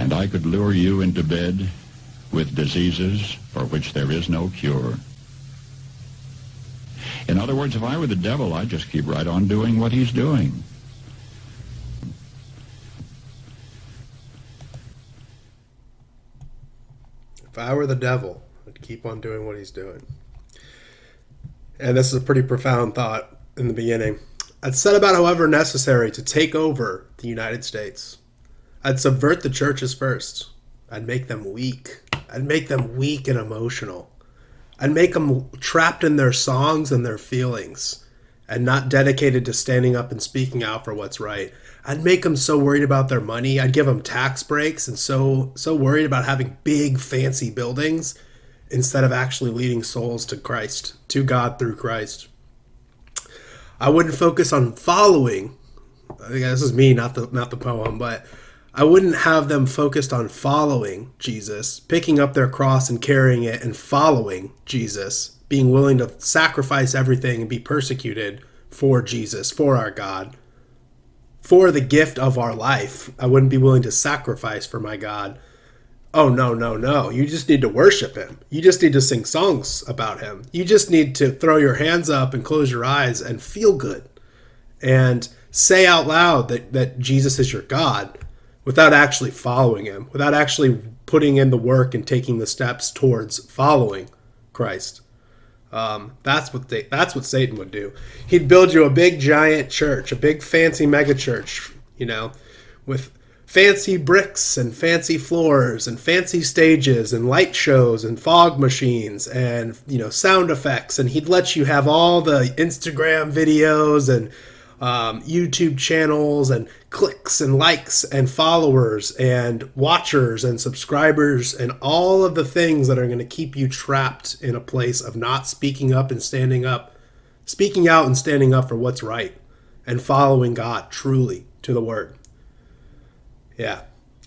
and I could lure you into bed with diseases for which there is no cure. In other words, if I were the devil, I'd just keep right on doing what he's doing. If I were the devil, I'd keep on doing what he's doing. And this is a pretty profound thought in the beginning. I'd set about however necessary to take over the United States. I'd subvert the churches first. I'd make them weak. I'd make them weak and emotional. I'd make them trapped in their songs and their feelings and not dedicated to standing up and speaking out for what's right. I'd make them so worried about their money. I'd give them tax breaks and so so worried about having big fancy buildings instead of actually leading souls to Christ, to God through Christ. I wouldn't focus on following. I think this is me, not the not the poem, but I wouldn't have them focused on following Jesus, picking up their cross and carrying it and following Jesus, being willing to sacrifice everything and be persecuted for Jesus, for our God, for the gift of our life. I wouldn't be willing to sacrifice for my God. Oh, no, no, no. You just need to worship him. You just need to sing songs about him. You just need to throw your hands up and close your eyes and feel good and say out loud that, that Jesus is your God without actually following him, without actually putting in the work and taking the steps towards following Christ. Um, that's what they, that's what Satan would do. He'd build you a big giant church, a big fancy mega church, you know, with fancy bricks and fancy floors and fancy stages and light shows and fog machines and you know sound effects and he'd let you have all the Instagram videos and um, YouTube channels and clicks and likes and followers and watchers and subscribers and all of the things that are going to keep you trapped in a place of not speaking up and standing up, speaking out and standing up for what's right and following God truly to the word. Yeah.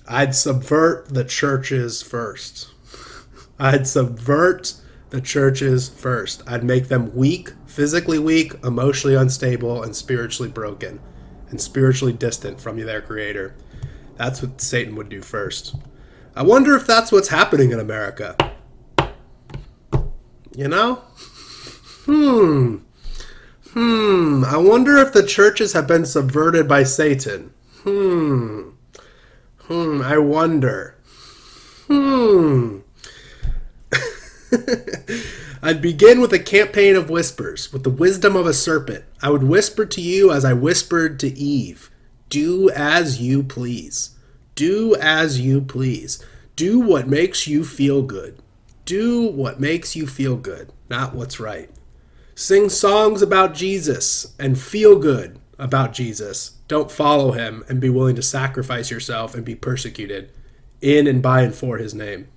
I'd subvert the churches first. I'd subvert the churches first. I'd make them weak, physically weak, emotionally unstable, and spiritually broken, and spiritually distant from their creator. That's what Satan would do first. I wonder if that's what's happening in America. You know? Hmm. Hmm. I wonder if the churches have been subverted by Satan. Hmm. Hmm, I wonder. Hmm. I'd begin with a campaign of whispers, with the wisdom of a serpent. I would whisper to you as I whispered to Eve Do as you please. Do as you please. Do what makes you feel good. Do what makes you feel good, not what's right. Sing songs about Jesus and feel good about Jesus. Don't follow him and be willing to sacrifice yourself and be persecuted in and by and for his name.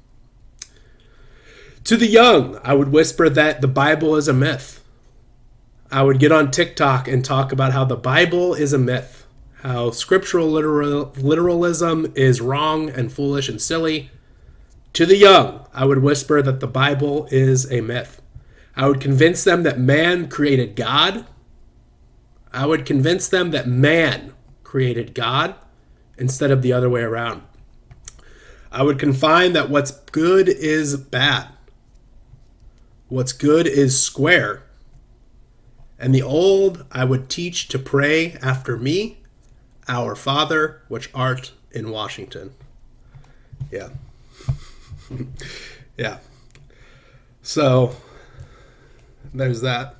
To the young, I would whisper that the Bible is a myth. I would get on TikTok and talk about how the Bible is a myth, how scriptural literal, literalism is wrong and foolish and silly. To the young, I would whisper that the Bible is a myth. I would convince them that man created God I would convince them that man created God instead of the other way around. I would confine that what's good is bad. What's good is square. And the old I would teach to pray after me, Our Father, which art in Washington. Yeah. yeah. So there's that.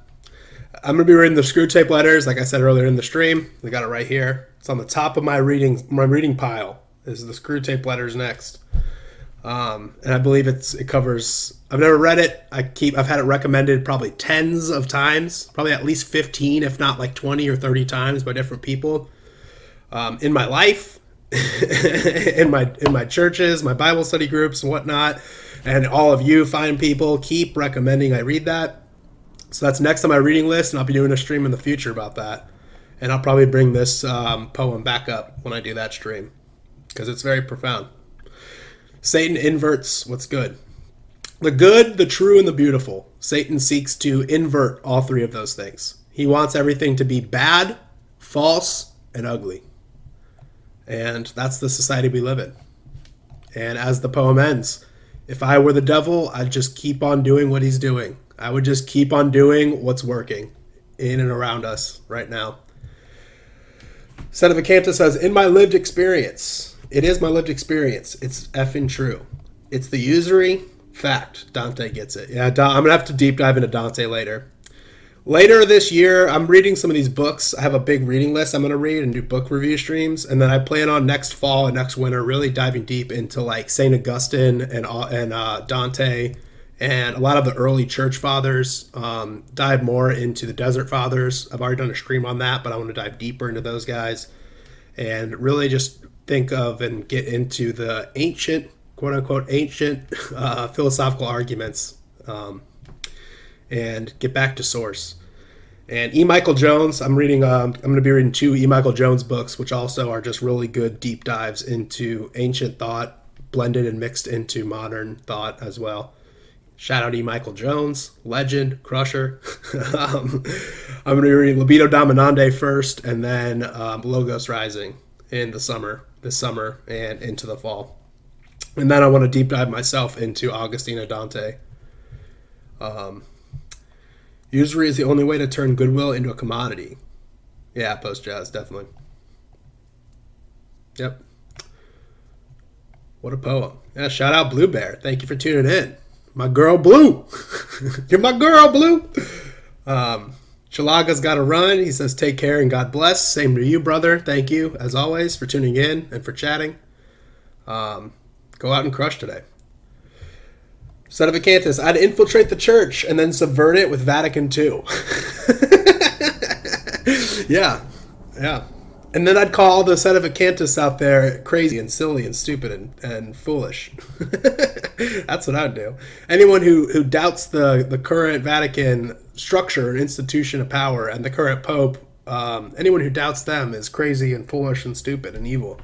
I'm gonna be reading the Screwtape Letters, like I said earlier in the stream. I got it right here. It's on the top of my reading my reading pile. Is the Screwtape Letters next? Um, and I believe it's it covers. I've never read it. I keep I've had it recommended probably tens of times, probably at least fifteen, if not like twenty or thirty times by different people um, in my life, in my in my churches, my Bible study groups, and whatnot. And all of you fine people keep recommending I read that. So that's next on my reading list, and I'll be doing a stream in the future about that. And I'll probably bring this um, poem back up when I do that stream because it's very profound. Satan inverts what's good. The good, the true, and the beautiful. Satan seeks to invert all three of those things. He wants everything to be bad, false, and ugly. And that's the society we live in. And as the poem ends, if I were the devil, I'd just keep on doing what he's doing. I would just keep on doing what's working in and around us right now. Sedevacanta says, In my lived experience, it is my lived experience. It's effing true. It's the usury fact. Dante gets it. Yeah, I'm to have to deep dive into Dante later. Later this year, I'm reading some of these books. I have a big reading list I'm to read and do book review streams. And then I plan on next fall and next winter really diving deep into like St. Augustine and, and uh, Dante and a lot of the early church fathers um, dive more into the desert fathers. I've already done a stream on that, but I want to dive deeper into those guys and really just think of and get into the ancient, quote unquote, ancient uh, philosophical arguments um, and get back to source. And E. Michael Jones, I'm reading. Um, I'm going to be reading two E. Michael Jones books, which also are just really good deep dives into ancient thought, blended and mixed into modern thought as well. Shout out to Michael Jones, legend, crusher. um, I'm going to be reading Libido Dominandi first, and then um, Logos Rising in the summer, this summer, and into the fall. And then I want to deep dive myself into Agostina Dante. Um, usury is the only way to turn goodwill into a commodity. Yeah, post jazz, definitely. Yep. What a poem. Yeah, shout out Blue Bear. Thank you for tuning in My girl Blue. You're my girl Blue. Um, Chalaga's got to run. He says, take care and God bless. Same to you, brother. Thank you, as always, for tuning in and for chatting. Um, go out and crush today. Sedevacantis, I'd infiltrate the church and then subvert it with Vatican II. yeah, yeah. And then I'd call all the Sedevacantists out there crazy and silly and stupid and, and foolish. That's what I'd do. Anyone who, who doubts the, the current Vatican structure and institution of power and the current Pope, um, anyone who doubts them is crazy and foolish and stupid and evil.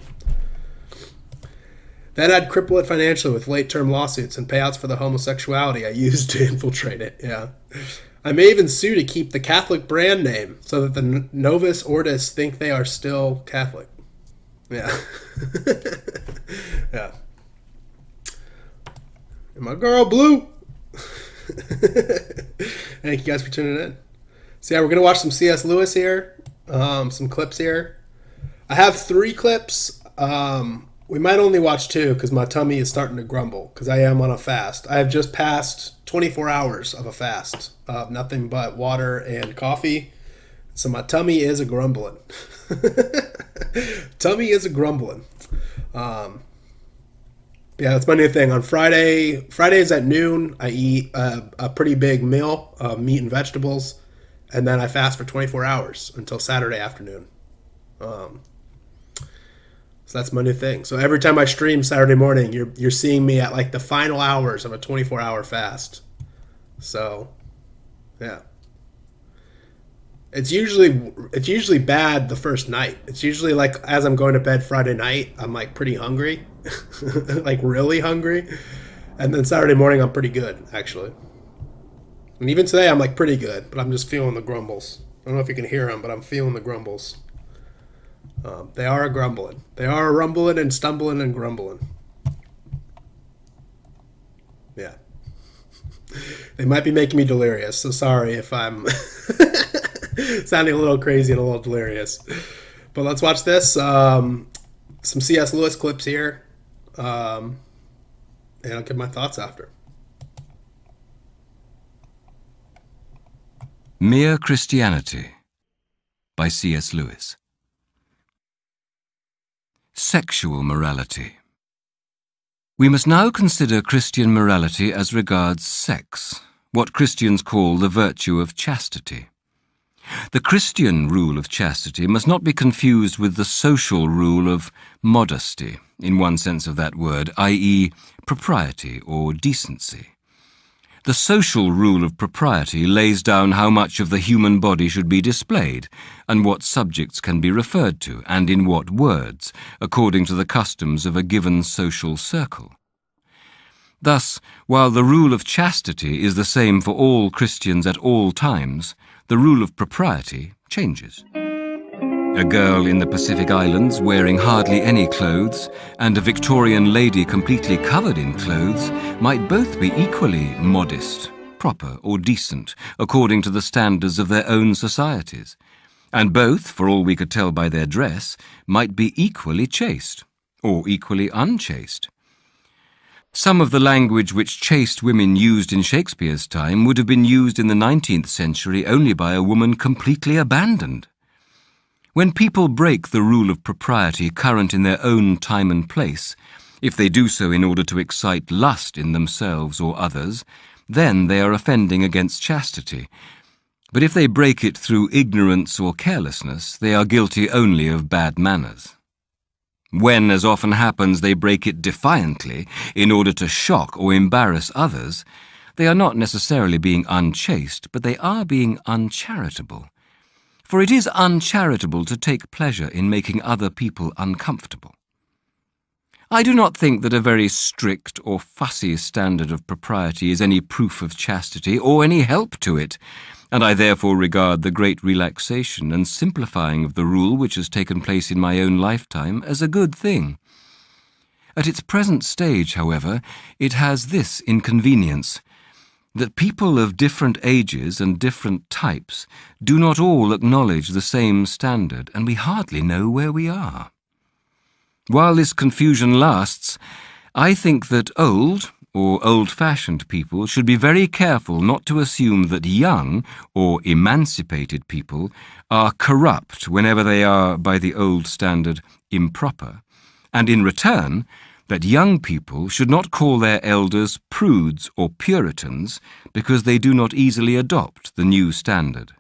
Then I'd cripple it financially with late term lawsuits and payouts for the homosexuality I used to infiltrate it. Yeah. I may even sue to keep the Catholic brand name so that the Novus Ordos think they are still Catholic. Yeah. yeah. And my girl, Blue. Thank you guys for tuning in. So, yeah, we're going to watch some C.S. Lewis here, um, some clips here. I have three clips. Um, we might only watch two because my tummy is starting to grumble because I am on a fast. I have just passed 24 hours of a fast of nothing but water and coffee. So my tummy is a grumbling. tummy is a grumbling. Um, yeah, that's my new thing. On Friday, Fridays at noon, I eat a, a pretty big meal of meat and vegetables, and then I fast for 24 hours until Saturday afternoon. Um, so that's my new thing. So every time I stream Saturday morning, you're you're seeing me at like the final hours of a 24 hour fast. So, yeah. It's usually it's usually bad the first night. It's usually like as I'm going to bed Friday night, I'm like pretty hungry, like really hungry, and then Saturday morning I'm pretty good actually. And even today I'm like pretty good, but I'm just feeling the grumbles. I don't know if you can hear them, but I'm feeling the grumbles. Um, they are a grumbling. They are a rumbling and stumbling and grumbling. Yeah. they might be making me delirious, so sorry if I'm sounding a little crazy and a little delirious. But let's watch this. Um, some C.S. Lewis clips here. Um, and I'll give my thoughts after. Mere Christianity by C.S. Lewis. Sexual morality. We must now consider Christian morality as regards sex, what Christians call the virtue of chastity. The Christian rule of chastity must not be confused with the social rule of modesty, in one sense of that word, i.e., propriety or decency. The social rule of propriety lays down how much of the human body should be displayed, and what subjects can be referred to, and in what words, according to the customs of a given social circle. Thus, while the rule of chastity is the same for all Christians at all times, the rule of propriety changes. A girl in the Pacific Islands wearing hardly any clothes and a Victorian lady completely covered in clothes might both be equally modest, proper, or decent, according to the standards of their own societies. And both, for all we could tell by their dress, might be equally chaste, or equally unchaste. Some of the language which chaste women used in Shakespeare's time would have been used in the 19th century only by a woman completely abandoned. When people break the rule of propriety current in their own time and place, if they do so in order to excite lust in themselves or others, then they are offending against chastity. But if they break it through ignorance or carelessness, they are guilty only of bad manners. When, as often happens, they break it defiantly in order to shock or embarrass others, they are not necessarily being unchaste, but they are being uncharitable for it is uncharitable to take pleasure in making other people uncomfortable. I do not think that a very strict or fussy standard of propriety is any proof of chastity or any help to it, and I therefore regard the great relaxation and simplifying of the rule which has taken place in my own lifetime as a good thing. At its present stage, however, it has this inconvenience that people of different ages and different types do not all acknowledge the same standard, and we hardly know where we are. While this confusion lasts, I think that old, or old fashioned people should be very careful not to assume that young or emancipated people are corrupt whenever they are, by the old standard, improper, and in return, that young people should not call their elders prudes or Puritans because they do not easily adopt the new standard.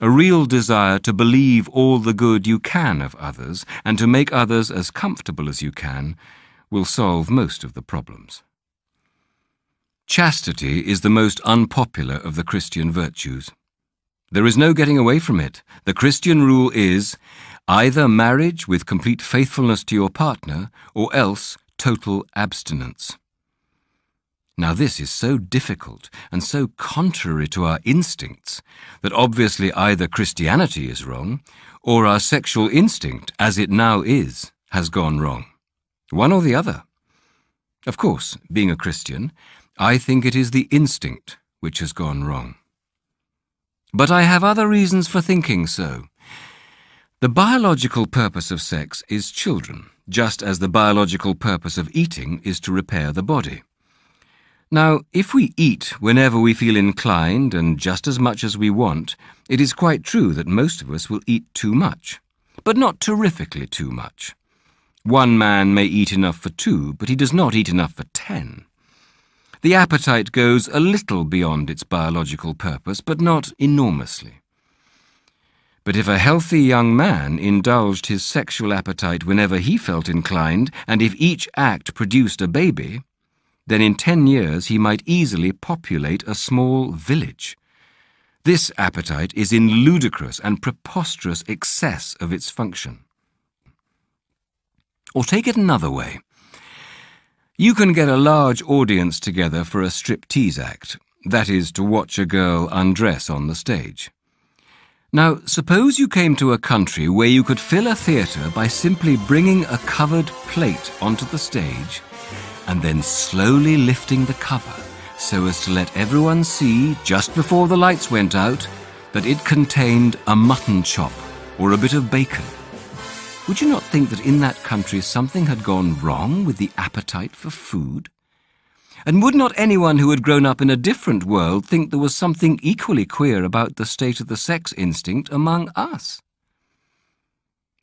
A real desire to believe all the good you can of others and to make others as comfortable as you can will solve most of the problems. Chastity is the most unpopular of the Christian virtues. There is no getting away from it. The Christian rule is either marriage with complete faithfulness to your partner or else total abstinence. Now, this is so difficult and so contrary to our instincts that obviously either Christianity is wrong or our sexual instinct, as it now is, has gone wrong. One or the other. Of course, being a Christian, I think it is the instinct which has gone wrong. But I have other reasons for thinking so. The biological purpose of sex is children, just as the biological purpose of eating is to repair the body. Now, if we eat whenever we feel inclined and just as much as we want, it is quite true that most of us will eat too much, but not terrifically too much. One man may eat enough for two, but he does not eat enough for ten. The appetite goes a little beyond its biological purpose, but not enormously. But if a healthy young man indulged his sexual appetite whenever he felt inclined, and if each act produced a baby, then in ten years he might easily populate a small village. This appetite is in ludicrous and preposterous excess of its function. Or take it another way. You can get a large audience together for a striptease act, that is, to watch a girl undress on the stage. Now, suppose you came to a country where you could fill a theatre by simply bringing a covered plate onto the stage and then slowly lifting the cover so as to let everyone see, just before the lights went out, that it contained a mutton chop or a bit of bacon. Would you not think that in that country something had gone wrong with the appetite for food? And would not anyone who had grown up in a different world think there was something equally queer about the state of the sex instinct among us?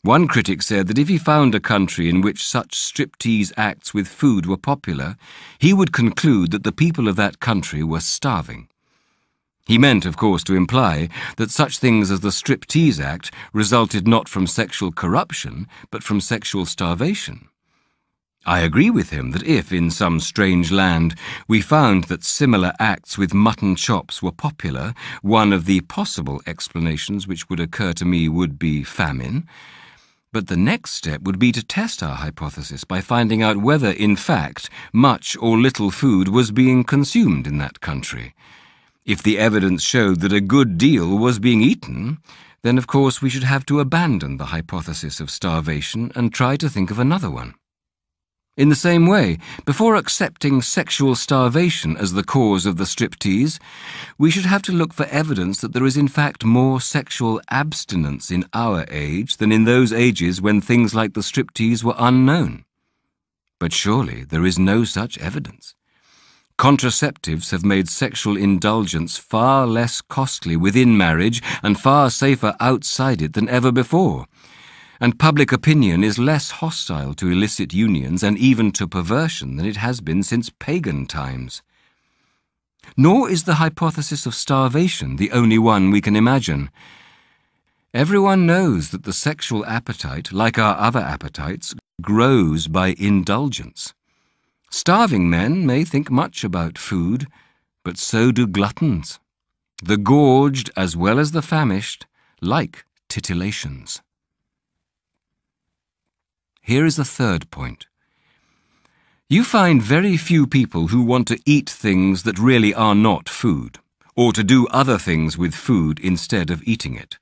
One critic said that if he found a country in which such striptease acts with food were popular, he would conclude that the people of that country were starving. He meant, of course, to imply that such things as the Striptease Act resulted not from sexual corruption, but from sexual starvation. I agree with him that if, in some strange land, we found that similar acts with mutton chops were popular, one of the possible explanations which would occur to me would be famine. But the next step would be to test our hypothesis by finding out whether, in fact, much or little food was being consumed in that country. If the evidence showed that a good deal was being eaten, then of course we should have to abandon the hypothesis of starvation and try to think of another one. In the same way, before accepting sexual starvation as the cause of the striptease, we should have to look for evidence that there is in fact more sexual abstinence in our age than in those ages when things like the striptease were unknown. But surely there is no such evidence. Contraceptives have made sexual indulgence far less costly within marriage and far safer outside it than ever before. And public opinion is less hostile to illicit unions and even to perversion than it has been since pagan times. Nor is the hypothesis of starvation the only one we can imagine. Everyone knows that the sexual appetite, like our other appetites, grows by indulgence. Starving men may think much about food, but so do gluttons. The gorged as well as the famished like titillations. Here is the third point. You find very few people who want to eat things that really are not food, or to do other things with food instead of eating it.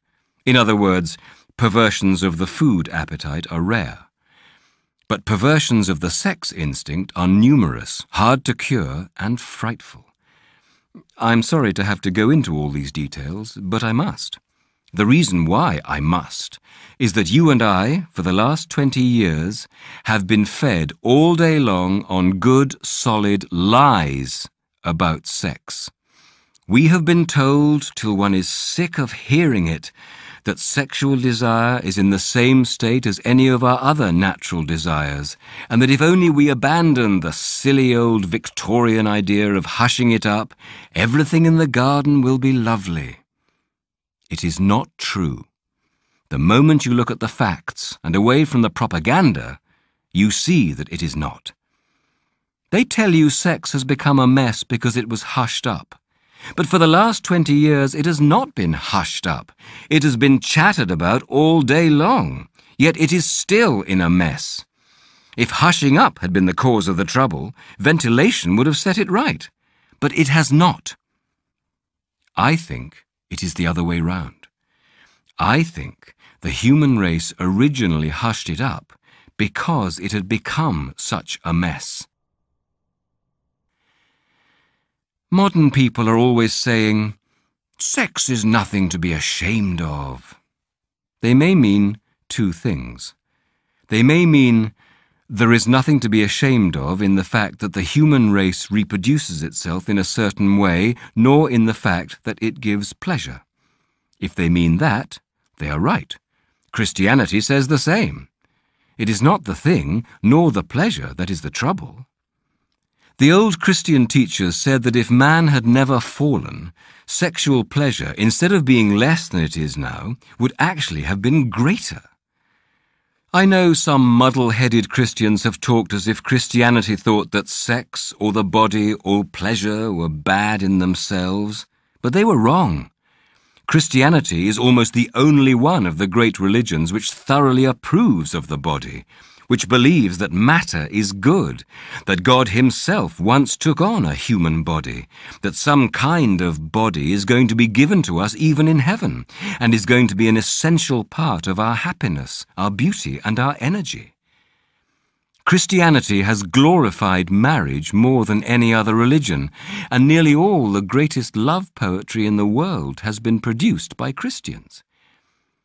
In other words, perversions of the food appetite are rare. But perversions of the sex instinct are numerous, hard to cure, and frightful. I'm sorry to have to go into all these details, but I must. The reason why I must is that you and I, for the last 20 years, have been fed all day long on good, solid lies about sex. We have been told, till one is sick of hearing it, that sexual desire is in the same state as any of our other natural desires, and that if only we abandon the silly old Victorian idea of hushing it up, everything in the garden will be lovely. It is not true. The moment you look at the facts and away from the propaganda, you see that it is not. They tell you sex has become a mess because it was hushed up. But for the last 20 years, it has not been hushed up. It has been chattered about all day long. Yet it is still in a mess. If hushing up had been the cause of the trouble, ventilation would have set it right. But it has not. I think it is the other way round. I think the human race originally hushed it up because it had become such a mess. Modern people are always saying, sex is nothing to be ashamed of. They may mean two things. They may mean there is nothing to be ashamed of in the fact that the human race reproduces itself in a certain way, nor in the fact that it gives pleasure. If they mean that, they are right. Christianity says the same. It is not the thing, nor the pleasure, that is the trouble. The old Christian teachers said that if man had never fallen, sexual pleasure, instead of being less than it is now, would actually have been greater. I know some muddle headed Christians have talked as if Christianity thought that sex or the body or pleasure were bad in themselves, but they were wrong. Christianity is almost the only one of the great religions which thoroughly approves of the body, which believes that matter is good, that God Himself once took on a human body, that some kind of body is going to be given to us even in heaven, and is going to be an essential part of our happiness, our beauty, and our energy. Christianity has glorified marriage more than any other religion, and nearly all the greatest love poetry in the world has been produced by Christians.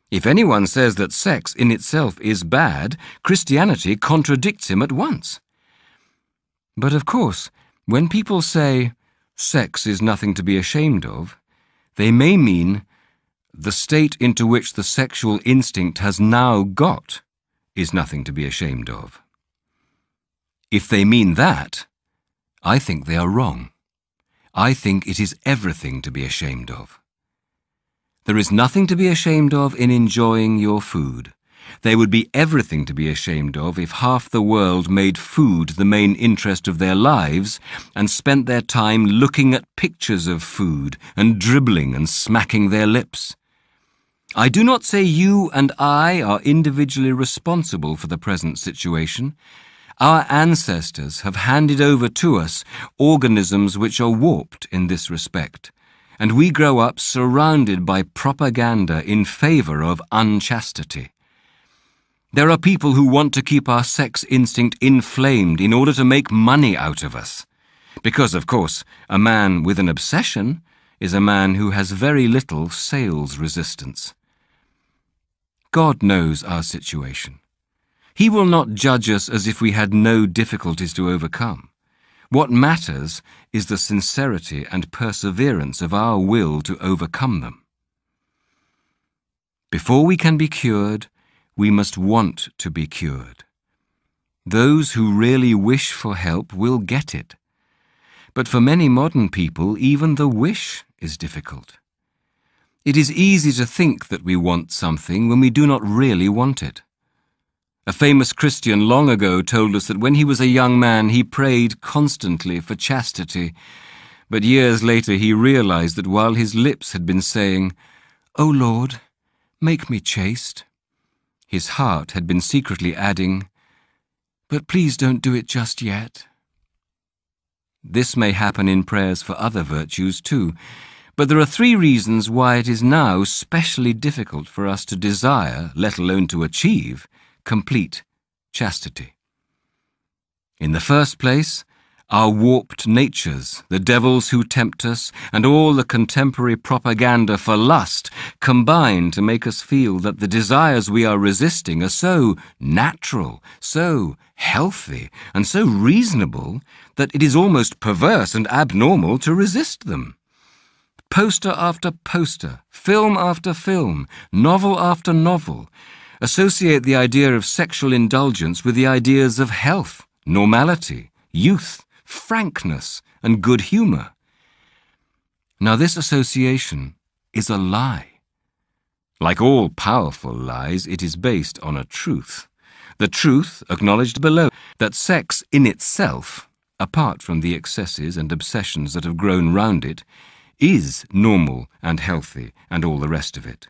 If anyone says that sex in itself is bad, Christianity contradicts him at once. But of course, when people say sex is nothing to be ashamed of, they may mean the state into which the sexual instinct has now got is nothing to be ashamed of. If they mean that, I think they are wrong. I think it is everything to be ashamed of. There is nothing to be ashamed of in enjoying your food. There would be everything to be ashamed of if half the world made food the main interest of their lives and spent their time looking at pictures of food and dribbling and smacking their lips. I do not say you and I are individually responsible for the present situation. Our ancestors have handed over to us organisms which are warped in this respect and we grow up surrounded by propaganda in favor of unchastity. There are people who want to keep our sex instinct inflamed in order to make money out of us. Because, of course, a man with an obsession is a man who has very little sales resistance. God knows our situation. He will not judge us as if we had no difficulties to overcome. What matters is the sincerity and perseverance of our will to overcome them. Before we can be cured, we must want to be cured. Those who really wish for help will get it. But for many modern people, even the wish is difficult. It is easy to think that we want something when we do not really want it. A famous Christian long ago told us that when he was a young man he prayed constantly for chastity, but years later he realized that while his lips had been saying, O Lord, make me chaste, his heart had been secretly adding, But please don't do it just yet. This may happen in prayers for other virtues too, but there are three reasons why it is now specially difficult for us to desire, let alone to achieve, complete chastity. In the first place, our warped natures, the devils who tempt us, and all the contemporary propaganda for lust combine to make us feel that the desires we are resisting are so natural, so healthy, and so reasonable that it is almost perverse and abnormal to resist them. Poster after poster, film after film, novel after novel, associate the idea of sexual indulgence with the ideas of health, normality, youth, frankness, and good humour. Now, this association is a lie. Like all powerful lies, it is based on a truth. The truth, acknowledged below, that sex in itself, apart from the excesses and obsessions that have grown round it, is normal and healthy and all the rest of it.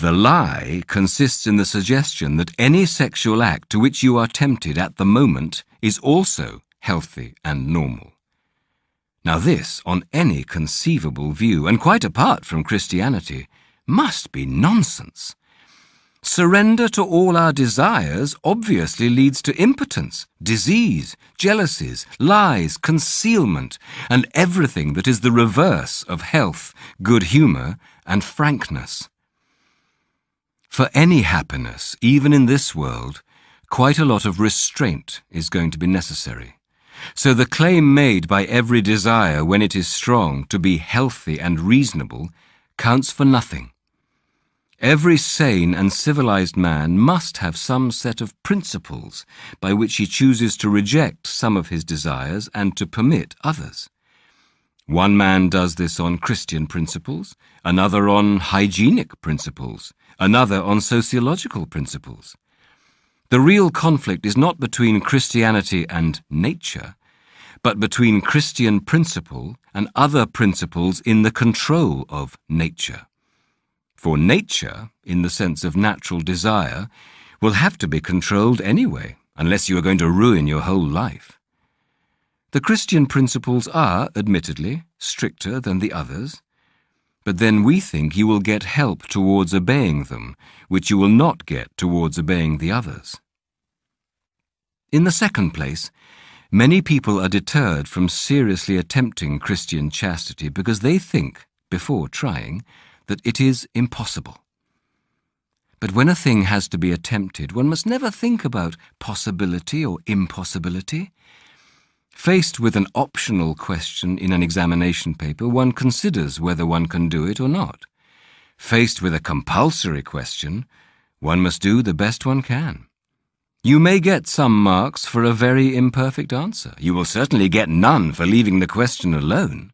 The lie consists in the suggestion that any sexual act to which you are tempted at the moment is also healthy, and normal. Now, this, on any conceivable view, and quite apart from Christianity, must be nonsense. Surrender to all our desires obviously leads to impotence, disease, jealousies, lies, concealment, and everything that is the reverse of health, good humour, and frankness. For any happiness, even in this world, quite a lot of restraint is going to be necessary. So the claim made by every desire when it is strong to be healthy and reasonable counts for nothing. Every sane and civilized man must have some set of principles by which he chooses to reject some of his desires and to permit others. One man does this on Christian principles, another on hygienic principles, another on sociological principles. The real conflict is not between Christianity and nature, but between Christian principle and other principles in the control of nature. For nature, in the sense of natural desire, will have to be controlled anyway, unless you are going to ruin your whole life. The Christian principles are, admittedly, stricter than the others, but then we think you will get help towards obeying them, which you will not get towards obeying the others. In the second place, many people are deterred from seriously attempting Christian chastity because they think, before trying, that it is impossible. But when a thing has to be attempted, one must never think about possibility or impossibility. Faced with an optional question in an examination paper, one considers whether one can do it or not. Faced with a compulsory question, one must do the best one can. You may get some marks for a very imperfect answer. You will certainly get none for leaving the question alone.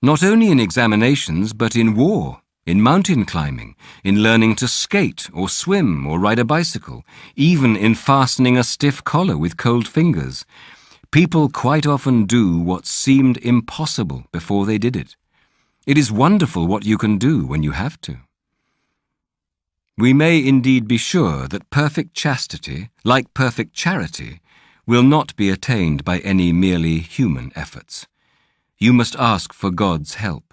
Not only in examinations, but in war, in mountain climbing, in learning to skate or swim or ride a bicycle, even in fastening a stiff collar with cold fingers. People quite often do what seemed impossible before they did it. It is wonderful what you can do when you have to. We may indeed be sure that perfect chastity, like perfect charity, will not be attained by any merely human efforts. You must ask for God's help.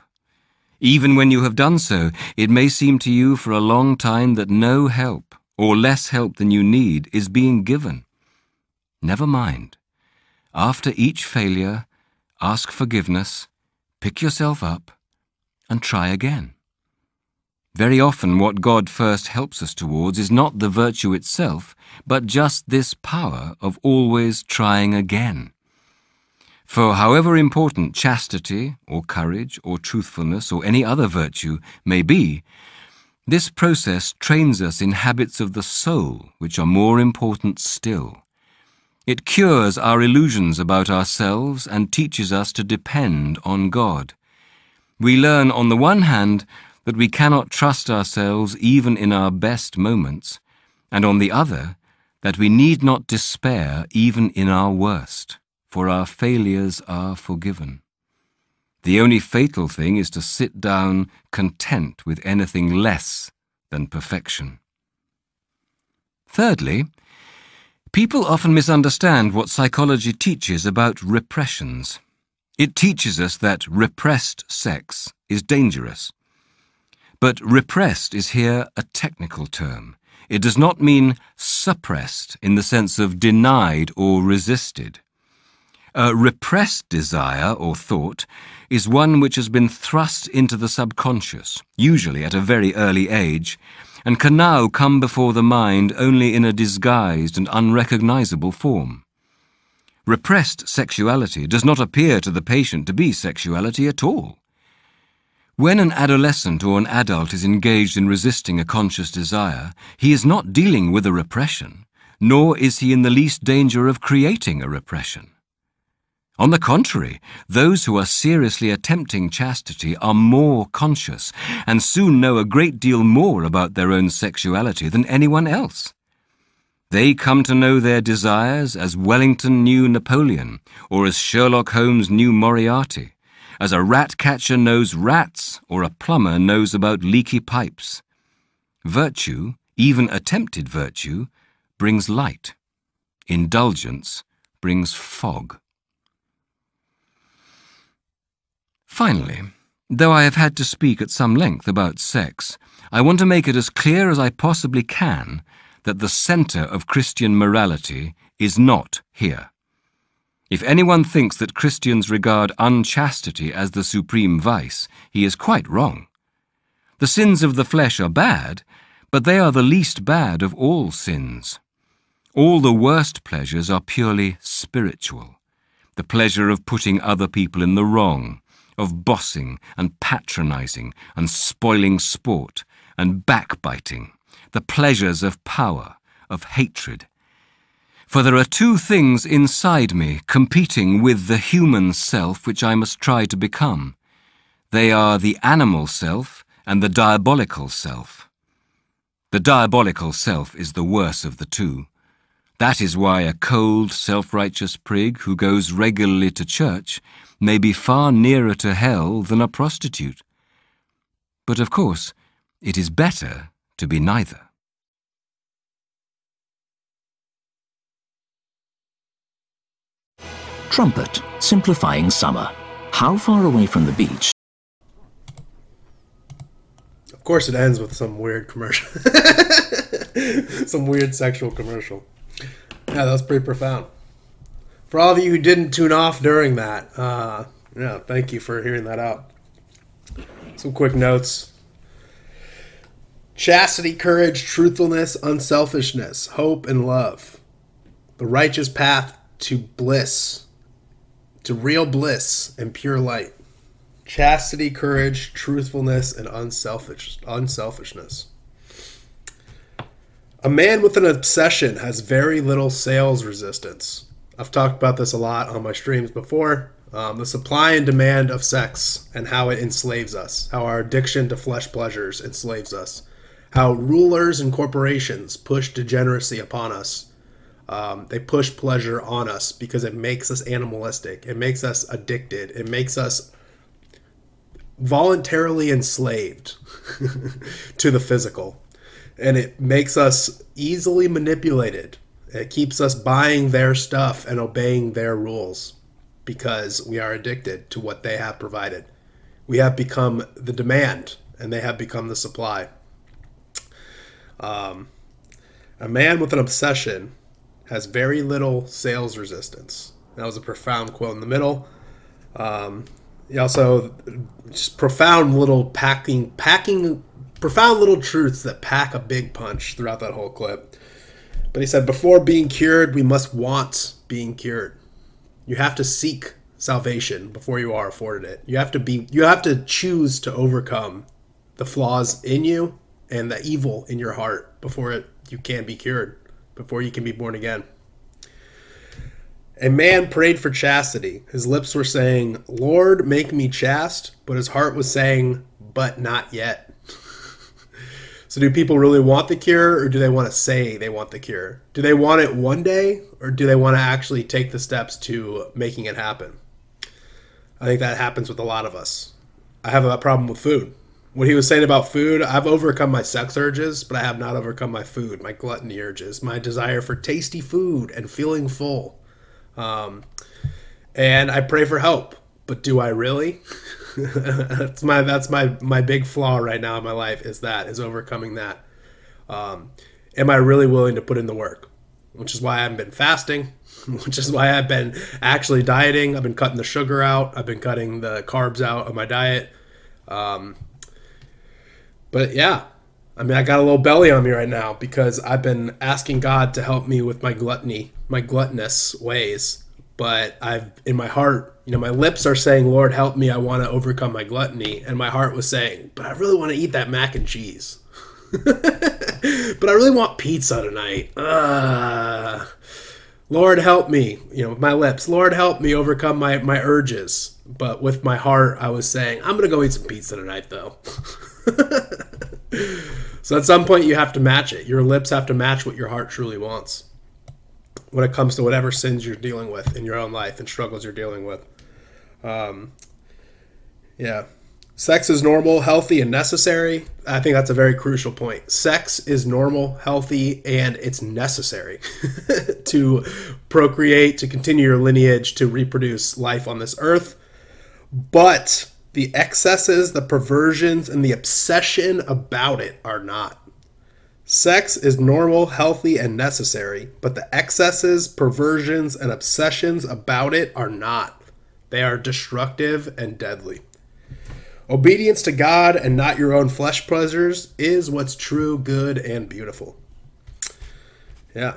Even when you have done so, it may seem to you for a long time that no help, or less help than you need, is being given. Never mind. After each failure, ask forgiveness, pick yourself up, and try again. Very often, what God first helps us towards is not the virtue itself, but just this power of always trying again. For however important chastity, or courage, or truthfulness, or any other virtue may be, this process trains us in habits of the soul which are more important still. It cures our illusions about ourselves and teaches us to depend on God. We learn, on the one hand, that we cannot trust ourselves even in our best moments, and on the other, that we need not despair even in our worst, for our failures are forgiven. The only fatal thing is to sit down content with anything less than perfection. Thirdly, People often misunderstand what psychology teaches about repressions. It teaches us that repressed sex is dangerous. But repressed is here a technical term. It does not mean suppressed in the sense of denied or resisted. A repressed desire or thought is one which has been thrust into the subconscious, usually at a very early age, and can now come before the mind only in a disguised and unrecognizable form. Repressed sexuality does not appear to the patient to be sexuality at all. When an adolescent or an adult is engaged in resisting a conscious desire, he is not dealing with a repression, nor is he in the least danger of creating a repression. On the contrary, those who are seriously attempting chastity are more conscious and soon know a great deal more about their own sexuality than anyone else. They come to know their desires as Wellington knew Napoleon, or as Sherlock Holmes knew Moriarty, as a rat catcher knows rats, or a plumber knows about leaky pipes. Virtue, even attempted virtue, brings light. Indulgence brings fog. Finally, though I have had to speak at some length about sex, I want to make it as clear as I possibly can that the centre of Christian morality is not here. If anyone thinks that Christians regard unchastity as the supreme vice, he is quite wrong. The sins of the flesh are bad, but they are the least bad of all sins. All the worst pleasures are purely spiritual. The pleasure of putting other people in the wrong, of bossing and patronizing and spoiling sport and backbiting the pleasures of power, of hatred. For there are two things inside me competing with the human self which I must try to become. They are the animal self and the diabolical self. The diabolical self is the worse of the two. That is why a cold, self-righteous prig who goes regularly to church may be far nearer to hell than a prostitute. But of course, it is better to be neither. Trumpet, simplifying summer. How far away from the beach? Of course, it ends with some weird commercial. some weird sexual commercial. Yeah, that was pretty profound. For all of you who didn't tune off during that, uh, yeah, thank you for hearing that out. Some quick notes chastity, courage, truthfulness, unselfishness, hope, and love. The righteous path to bliss, to real bliss and pure light. Chastity, courage, truthfulness, and unselfish unselfishness. A man with an obsession has very little sales resistance. I've talked about this a lot on my streams before. Um, the supply and demand of sex and how it enslaves us, how our addiction to flesh pleasures enslaves us how rulers and corporations push degeneracy upon us. Um, they push pleasure on us because it makes us animalistic. It makes us addicted. It makes us voluntarily enslaved to the physical. And it makes us easily manipulated. It keeps us buying their stuff and obeying their rules because we are addicted to what they have provided. We have become the demand and they have become the supply. Um, a man with an obsession has very little sales resistance. That was a profound quote in the middle. Um, also just profound little packing, packing, profound little truths that pack a big punch throughout that whole clip. But he said, before being cured, we must want being cured. You have to seek salvation before you are afforded it. You have to be, you have to choose to overcome the flaws in you and the evil in your heart before it, you can be cured, before you can be born again. A man prayed for chastity. His lips were saying, Lord, make me chaste, but his heart was saying, but not yet. So, do people really want the cure, or do they want to say they want the cure? Do they want it one day, or do they want to actually take the steps to making it happen? I think that happens with a lot of us. I have a problem with food what he was saying about food, I've overcome my sex urges, but I have not overcome my food, my gluttony urges, my desire for tasty food and feeling full. Um, and I pray for help, but do I really? that's my that's my my big flaw right now in my life is that is overcoming that. Um, am I really willing to put in the work? which is why I haven't been fasting, which is why I've been actually dieting. I've been cutting the sugar out, I've been cutting the carbs out of my diet. Um, but yeah, I mean, I got a little belly on me right now because I've been asking God to help me with my gluttony, my gluttonous ways. But I've, in my heart, you know, my lips are saying, Lord, help me. I want to overcome my gluttony. And my heart was saying, but I really want to eat that mac and cheese. but I really want pizza tonight. Uh, Lord, help me. You know, with my lips, Lord, help me overcome my, my urges. But with my heart, I was saying, I'm going to go eat some pizza tonight, though. so at some point, you have to match it. Your lips have to match what your heart truly wants when it comes to whatever sins you're dealing with in your own life and struggles you're dealing with. Um, yeah. Sex is normal, healthy, and necessary. I think that's a very crucial point. Sex is normal, healthy, and it's necessary to procreate, to continue your lineage, to reproduce life on this earth. But the excesses, the perversions, and the obsession about it are not. Sex is normal, healthy, and necessary, but the excesses, perversions, and obsessions about it are not. They are destructive and deadly. Obedience to God and not your own flesh pleasures is what's true, good, and beautiful. Yeah.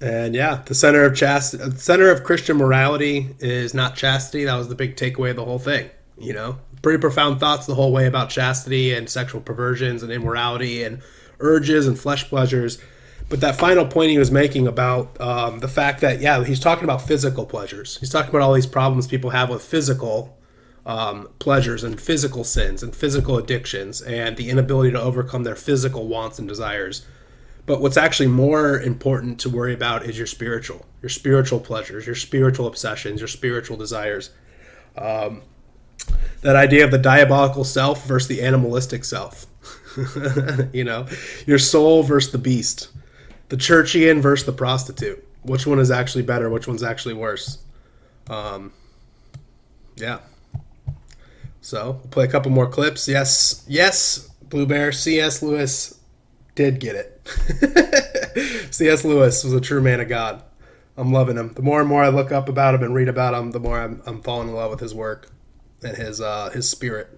And yeah, the center of chastity, center of Christian morality is not chastity. That was the big takeaway of the whole thing. You know, pretty profound thoughts the whole way about chastity and sexual perversions and immorality and urges and flesh pleasures. But that final point he was making about um, the fact that, yeah, he's talking about physical pleasures. He's talking about all these problems people have with physical um, pleasures and physical sins and physical addictions and the inability to overcome their physical wants and desires. But what's actually more important to worry about is your spiritual, your spiritual pleasures, your spiritual obsessions, your spiritual desires. Um, that idea of the diabolical self versus the animalistic self. you know, your soul versus the beast, the churchian versus the prostitute. Which one is actually better? Which one's actually worse? Um, yeah. So we'll play a couple more clips. Yes, yes, Blue Bear, C.S. Lewis did get it. C.S. Lewis was a true man of God. I'm loving him. The more and more I look up about him and read about him, the more I'm, I'm falling in love with his work and his uh, his spirit.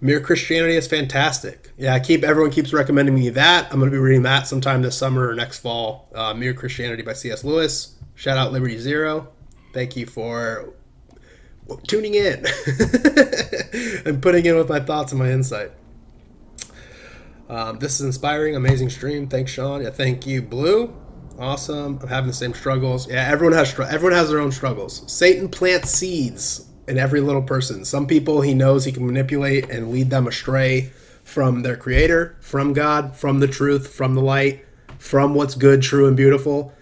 Mere Christianity is fantastic. Yeah, I keep everyone keeps recommending me that. I'm going to be reading that sometime this summer or next fall. Uh, Mere Christianity by C.S. Lewis. Shout out Liberty Zero. Thank you for tuning in and putting in with my thoughts and my insight. Um, this is inspiring, amazing stream. Thanks, Sean. Yeah, thank you, Blue. Awesome. I'm having the same struggles. Yeah, everyone has everyone has their own struggles. Satan plants seeds in every little person. Some people he knows he can manipulate and lead them astray from their creator, from God, from the truth, from the light, from what's good, true, and beautiful.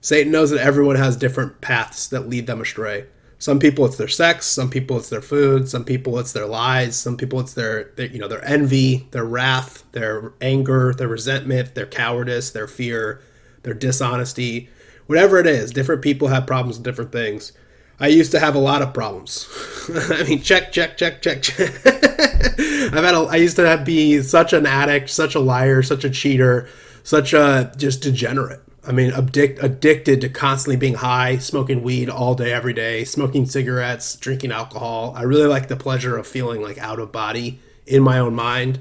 Satan knows that everyone has different paths that lead them astray. Some people it's their sex, some people it's their food, some people it's their lies, some people it's their, their you know their envy, their wrath, their anger, their resentment, their cowardice, their fear, their dishonesty, whatever it is. Different people have problems with different things. I used to have a lot of problems. I mean, check, check, check, check, check. I've had a, I used to have, be such an addict, such a liar, such a cheater, such a just degenerate. I mean, addic- addicted to constantly being high, smoking weed all day, every day, smoking cigarettes, drinking alcohol. I really like the pleasure of feeling like out of body in my own mind,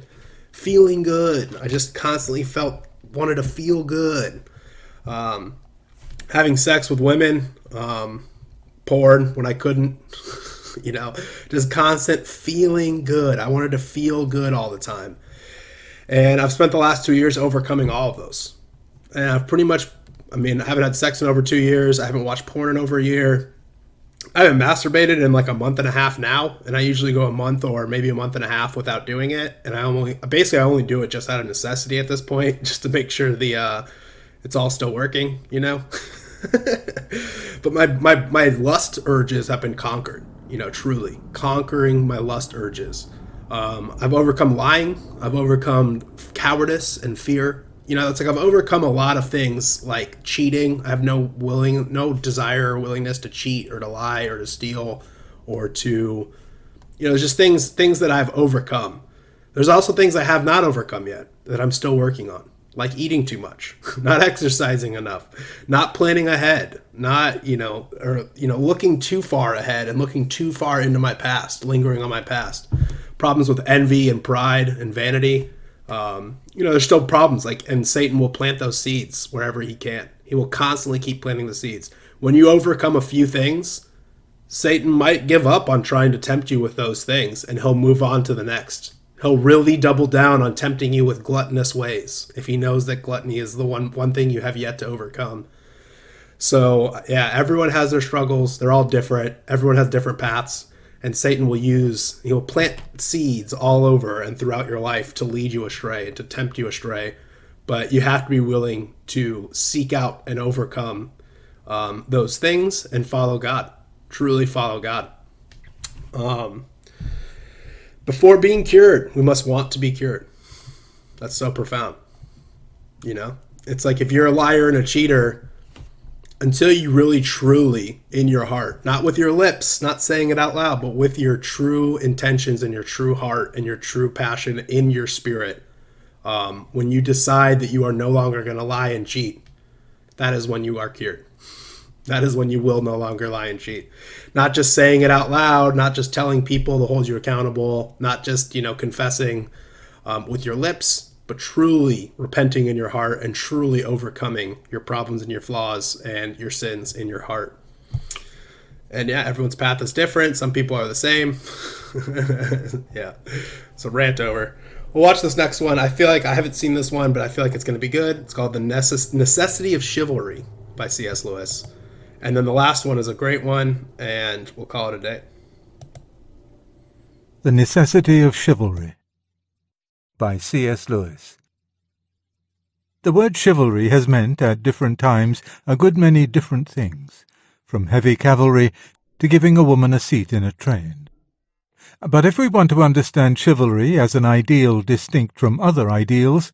feeling good. I just constantly felt, wanted to feel good. Um, having sex with women, um, porn when I couldn't, you know, just constant feeling good. I wanted to feel good all the time. And I've spent the last two years overcoming all of those and I've pretty much, I mean, I haven't had sex in over two years. I haven't watched porn in over a year. I haven't masturbated in like a month and a half now, and I usually go a month or maybe a month and a half without doing it. And I only, basically, I only do it just out of necessity at this point, just to make sure the, uh, it's all still working, you know. but my, my my lust urges have been conquered, you know, truly conquering my lust urges. Um, I've overcome lying. I've overcome cowardice and fear you know, it's like I've overcome a lot of things like cheating. I have no willing, no desire or willingness to cheat or to lie or to steal or to, you know, just things things that I've overcome. There's also things I have not overcome yet that I'm still working on. Like eating too much, not exercising enough, not planning ahead, not, you know, or, you know, looking too far ahead and looking too far into my past, lingering on my past. Problems with envy and pride and vanity. Um, you know, there's still problems like, and Satan will plant those seeds wherever he can. He will constantly keep planting the seeds. When you overcome a few things, Satan might give up on trying to tempt you with those things and he'll move on to the next he'll really double down on tempting you with gluttonous ways if he knows that gluttony is the one one thing you have yet to overcome. So, yeah, everyone has their struggles. They're all different. Everyone has different paths. And Satan will use, he will plant seeds all over and throughout your life to lead you astray and to tempt you astray. But you have to be willing to seek out and overcome um, those things and follow God. Truly follow God. Um, before being cured, we must want to be cured. That's so profound. You know, it's like if you're a liar and a cheater, until you really truly in your heart, not with your lips, not saying it out loud, but with your true intentions and your true heart and your true passion in your spirit, um, when you decide that you are no longer going to lie and cheat, that is when you are cured. That is when you will no longer lie and cheat. Not just saying it out loud, not just telling people to hold you accountable, not just, you know, confessing um, with your lips, but truly repenting in your heart and truly overcoming your problems and your flaws and your sins in your heart. And yeah, everyone's path is different. Some people are the same. yeah. So rant over. We'll watch this next one. I feel like I haven't seen this one, but I feel like it's going to be good. It's called The Necess- Necessity of Chivalry by C.S. Lewis. And then the last one is a great one, and we'll call it a day. The Necessity of Chivalry by C.S. Lewis. The word chivalry has meant, at different times, a good many different things, from heavy cavalry to giving a woman a seat in a train. But if we want to understand chivalry as an ideal distinct from other ideals,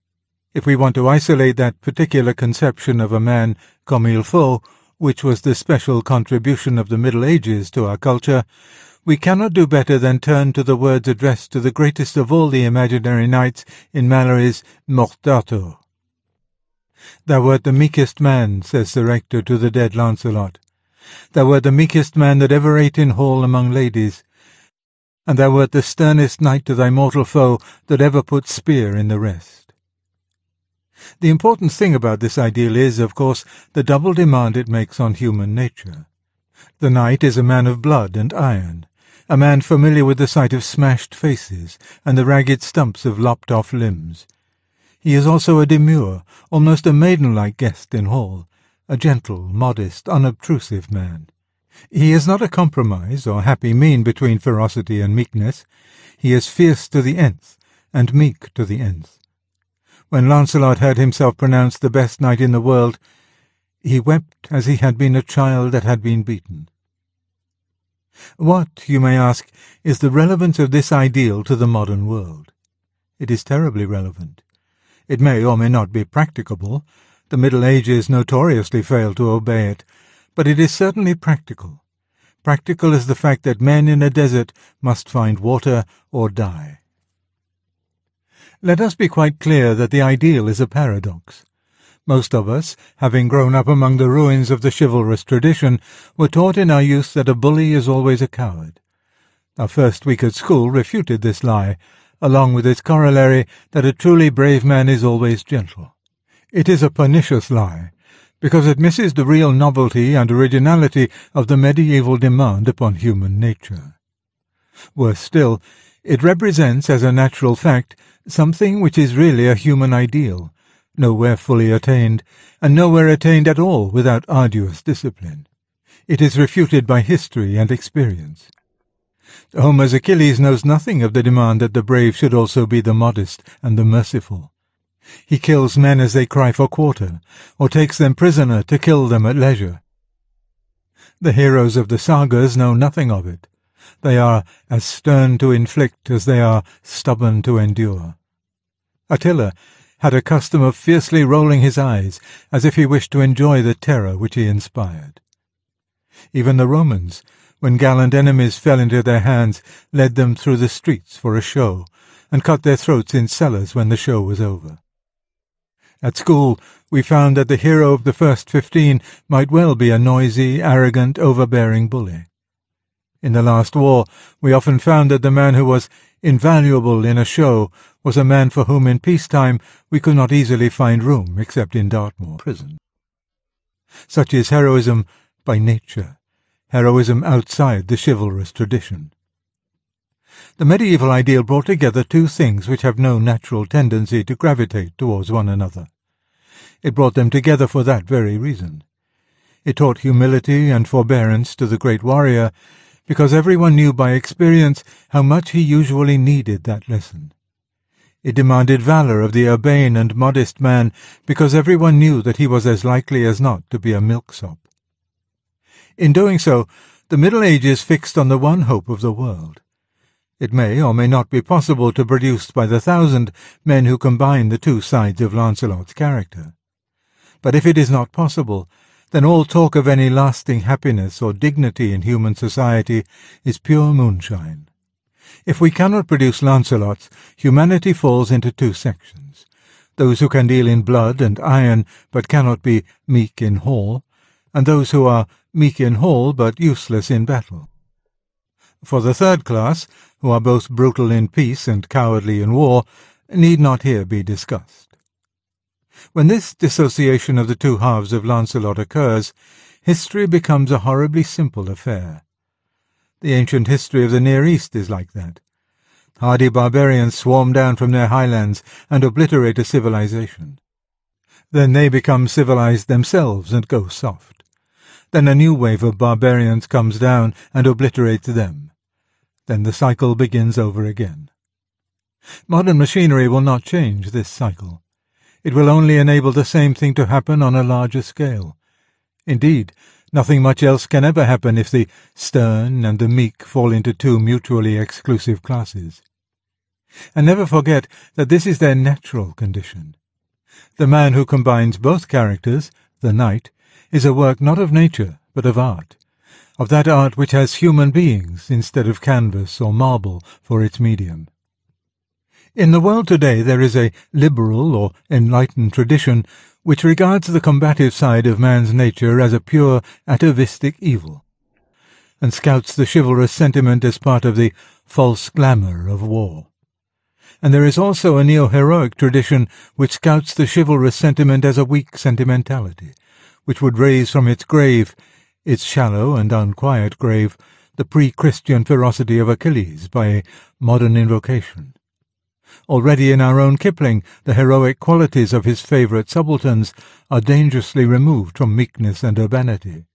if we want to isolate that particular conception of a man comme il faut, which was the special contribution of the Middle Ages to our culture, we cannot do better than turn to the words addressed to the greatest of all the imaginary knights in Malory's d'Arthur. Thou wert the meekest man, says Sir Ector to the dead Launcelot. Thou wert the meekest man that ever ate in hall among ladies, and thou wert the sternest knight to thy mortal foe that ever put spear in the rest. The important thing about this ideal is, of course, the double demand it makes on human nature. The knight is a man of blood and iron, a man familiar with the sight of smashed faces and the ragged stumps of lopped-off limbs. He is also a demure, almost a maiden-like guest in hall, a gentle, modest, unobtrusive man. He is not a compromise or happy mean between ferocity and meekness. He is fierce to the nth, and meek to the nth. When Launcelot heard himself pronounced the best knight in the world, he wept as he had been a child that had been beaten. What, you may ask, is the relevance of this ideal to the modern world? It is terribly relevant. It may or may not be practicable. The Middle Ages notoriously failed to obey it, but it is certainly practical. Practical is the fact that men in a desert must find water or die. Let us be quite clear that the ideal is a paradox. Most of us, having grown up among the ruins of the chivalrous tradition, were taught in our youth that a bully is always a coward. Our first week at school refuted this lie, along with its corollary that a truly brave man is always gentle. It is a pernicious lie, because it misses the real novelty and originality of the medieval demand upon human nature. Worse still, it represents, as a natural fact, something which is really a human ideal, nowhere fully attained, and nowhere attained at all without arduous discipline. It is refuted by history and experience. Homer's Achilles knows nothing of the demand that the brave should also be the modest and the merciful. He kills men as they cry for quarter, or takes them prisoner to kill them at leisure. The heroes of the sagas know nothing of it, they are as stern to inflict as they are stubborn to endure. Attila had a custom of fiercely rolling his eyes, as if he wished to enjoy the terror which he inspired. Even the Romans, when gallant enemies fell into their hands, led them through the streets for a show, and cut their throats in cellars when the show was over. At school, we found that the hero of the first fifteen might well be a noisy, arrogant, overbearing bully. In the last war, we often found that the man who was invaluable in a show was a man for whom in peacetime we could not easily find room except in Dartmoor prison. Such is heroism by nature, heroism outside the chivalrous tradition. The medieval ideal brought together two things which have no natural tendency to gravitate towards one another. It brought them together for that very reason. It taught humility and forbearance to the great warrior, because everyone knew by experience how much he usually needed that lesson. It demanded valour of the urbane and modest man, because everyone knew that he was as likely as not to be a milksop. In doing so, the Middle Ages fixed on the one hope of the world, it may or may not be possible to produce by the thousand men who combine the two sides of Lancelot's character. But if it is not possible, then all talk of any lasting happiness or dignity in human society is pure moonshine. If we cannot produce Lancelots, humanity falls into two sections. Those who can deal in blood and iron but cannot be meek in hall, and those who are meek in hall but useless in battle. For the third class, who are both brutal in peace and cowardly in war, need not here be discussed. When this dissociation of the two halves of Lancelot occurs, history becomes a horribly simple affair. The ancient history of the Near East is like that. Hardy barbarians swarm down from their highlands and obliterate a civilization. Then they become civilized themselves and go soft. Then a new wave of barbarians comes down and obliterates them. Then the cycle begins over again. Modern machinery will not change this cycle. It will only enable the same thing to happen on a larger scale. Indeed, nothing much else can ever happen if the stern and the meek fall into two mutually exclusive classes. And never forget that this is their natural condition. The man who combines both characters, the knight, is a work not of nature, but of art of that art which has human beings instead of canvas or marble for its medium. In the world today there is a liberal or enlightened tradition which regards the combative side of man's nature as a pure atavistic evil, and scouts the chivalrous sentiment as part of the false glamour of war. And there is also a neo-heroic tradition which scouts the chivalrous sentiment as a weak sentimentality, which would raise from its grave its shallow and unquiet grave, the pre-Christian ferocity of Achilles by a modern invocation. Already in our own Kipling, the heroic qualities of his favourite subalterns are dangerously removed from meekness and urbanity.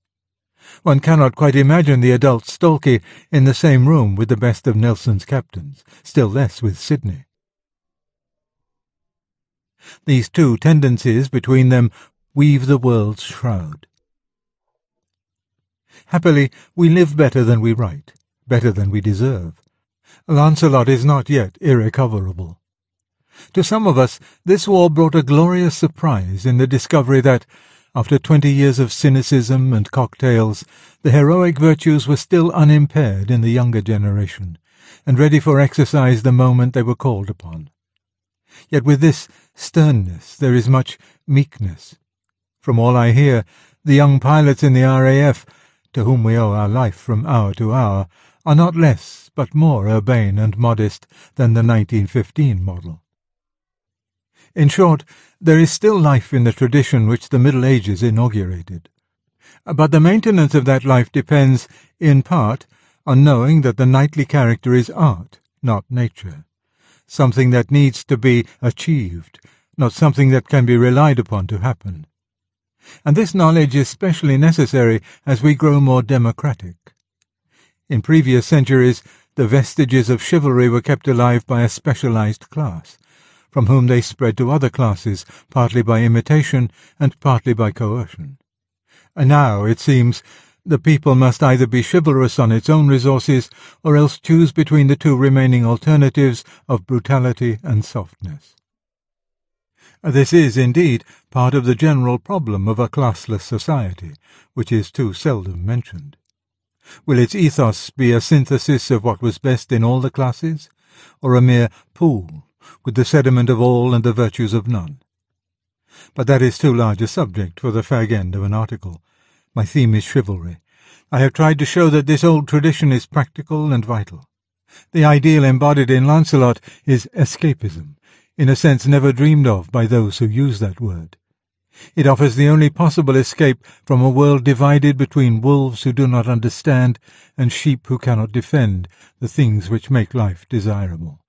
One cannot quite imagine the adult Stalky in the same room with the best of Nelson's captains, still less with Sidney. These two tendencies between them weave the world's shroud. Happily, we live better than we write, better than we deserve. Lancelot is not yet irrecoverable. To some of us, this war brought a glorious surprise in the discovery that, after twenty years of cynicism and cocktails, the heroic virtues were still unimpaired in the younger generation, and ready for exercise the moment they were called upon. Yet with this sternness there is much meekness. From all I hear, the young pilots in the RAF to whom we owe our life from hour to hour, are not less but more urbane and modest than the 1915 model. In short, there is still life in the tradition which the Middle Ages inaugurated. But the maintenance of that life depends, in part, on knowing that the knightly character is art, not nature, something that needs to be achieved, not something that can be relied upon to happen and this knowledge is specially necessary as we grow more democratic. In previous centuries, the vestiges of chivalry were kept alive by a specialized class, from whom they spread to other classes, partly by imitation and partly by coercion. And now, it seems, the people must either be chivalrous on its own resources, or else choose between the two remaining alternatives of brutality and softness. This is, indeed, part of the general problem of a classless society, which is too seldom mentioned. Will its ethos be a synthesis of what was best in all the classes, or a mere pool, with the sediment of all and the virtues of none? But that is too large a subject for the fag end of an article. My theme is chivalry. I have tried to show that this old tradition is practical and vital. The ideal embodied in Lancelot is escapism, in a sense never dreamed of by those who use that word. It offers the only possible escape from a world divided between wolves who do not understand and sheep who cannot defend the things which make life desirable.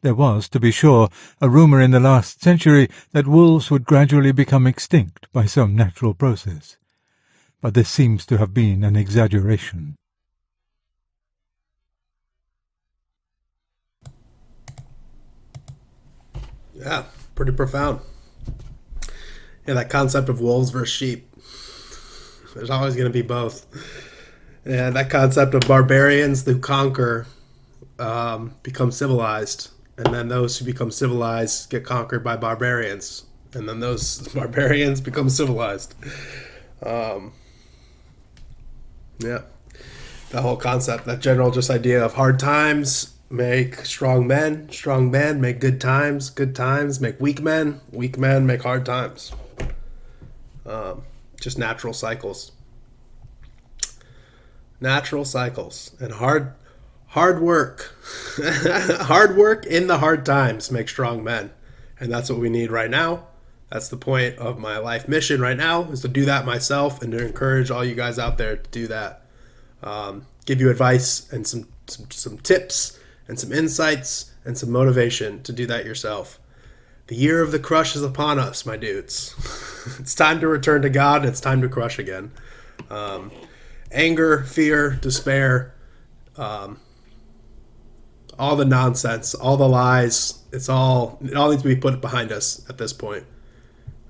There was, to be sure, a rumour in the last century that wolves would gradually become extinct by some natural process but this seems to have been an exaggeration. Yeah, pretty profound. Yeah, that concept of wolves versus sheep. There's always going to be both. Yeah, that concept of barbarians who conquer um, become civilized, and then those who become civilized get conquered by barbarians, and then those barbarians become civilized. Um, yeah. The whole concept, that general just idea of hard times make strong men, strong men make good times, good times make weak men, weak men make hard times. Um, just natural cycles. Natural cycles and hard hard work. hard work in the hard times make strong men. And that's what we need right now. That's the point of my life mission right now is to do that myself and to encourage all you guys out there to do that. Um, give you advice and some, some some tips and some insights and some motivation to do that yourself. The year of the crush is upon us, my dudes. it's time to return to God. It's time to crush again. Um, anger, fear, despair, um, all the nonsense, all the lies. It's all it all needs to be put behind us at this point.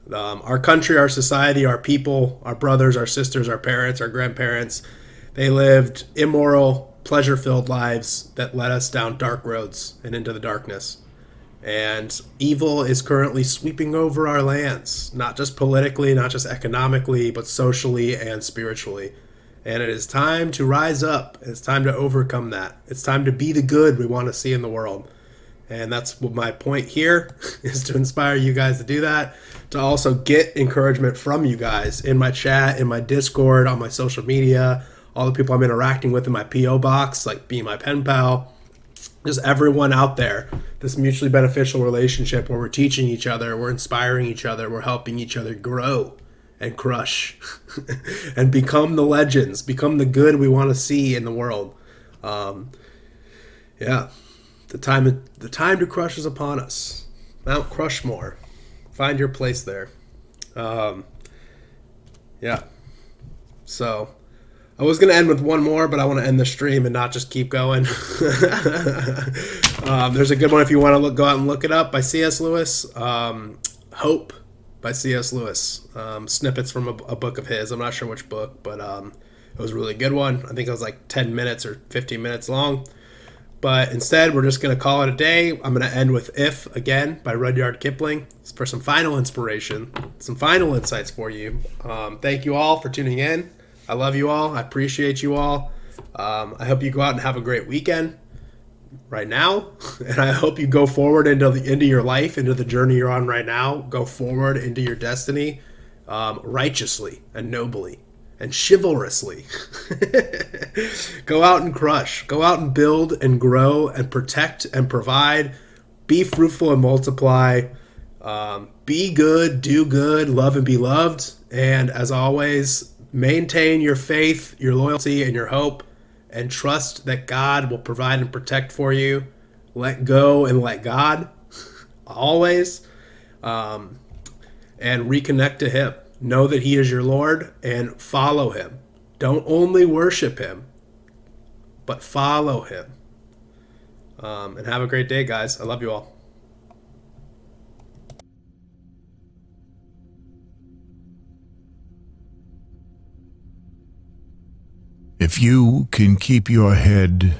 Um, our country, our society, our people, our brothers, our sisters, our parents, our grandparents, they lived immoral, pleasure filled lives that led us down dark roads and into the darkness. And evil is currently sweeping over our lands, not just politically, not just economically, but socially and spiritually. And it is time to rise up. It's time to overcome that. It's time to be the good we want to see in the world. And that's what my point here is to inspire you guys to do that. To also get encouragement from you guys in my chat, in my Discord, on my social media, all the people I'm interacting with in my PO box, like being my pen pal, just everyone out there. This mutually beneficial relationship where we're teaching each other, we're inspiring each other, we're helping each other grow and crush and become the legends, become the good we want to see in the world. Um, yeah, the time the time to crush is upon us. Mount Crushmore, find your place there. Um, yeah, so I was gonna end with one more, but I want to end the stream and not just keep going. um, there's a good one if you want to look, go out and look it up by C.S. Lewis. Um, Hope by C.S. Lewis. Um, snippets from a, a, book of his. I'm not sure which book, but um, it was a really good one. I think it was like 10 minutes or 15 minutes long. But instead, we're just going to call it a day. I'm going to end with If again by Rudyard Kipling for some final inspiration, some final insights for you. Um, thank you all for tuning in. I love you all. I appreciate you all. Um, I hope you go out and have a great weekend right now, and I hope you go forward into the into your life, into the journey you're on right now. Go forward into your destiny, um, righteously and nobly and chivalrously. go out and crush. Go out and build and grow and protect and provide. Be fruitful and multiply. Um, be good, do good, love and be loved. And as always, Maintain your faith, your loyalty, and your hope, and trust that God will provide and protect for you. Let go and let God always, um, and reconnect to Him. Know that He is your Lord and follow Him. Don't only worship Him, but follow Him. Um, and have a great day, guys. I love you all. If you can keep your head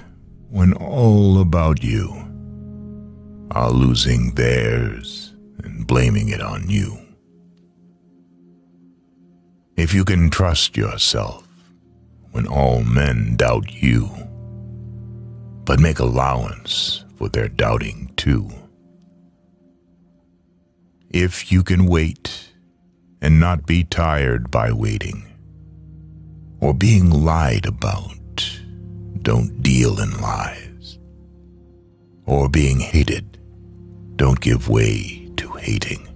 when all about you are losing theirs and blaming it on you. If you can trust yourself when all men doubt you, but make allowance for their doubting too. If you can wait and not be tired by waiting, or being lied about, don't deal in lies, or being hated, don't give way to hating,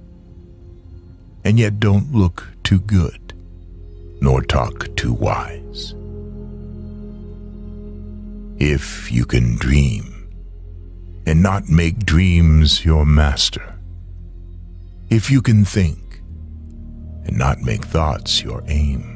and yet don't look too good, nor talk too wise. If you can dream, and not make dreams your master, if you can think and not make thoughts your aim.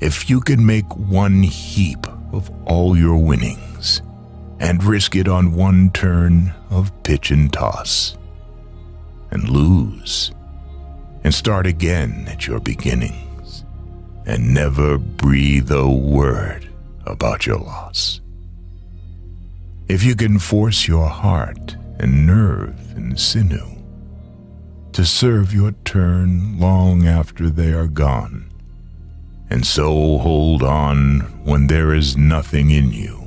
If you could make one heap of all your winnings and risk it on one turn of pitch and toss, and lose, and start again at your beginnings, and never breathe a word about your loss. If you can force your heart and nerve and sinew to serve your turn long after they are gone, and so hold on when there is nothing in you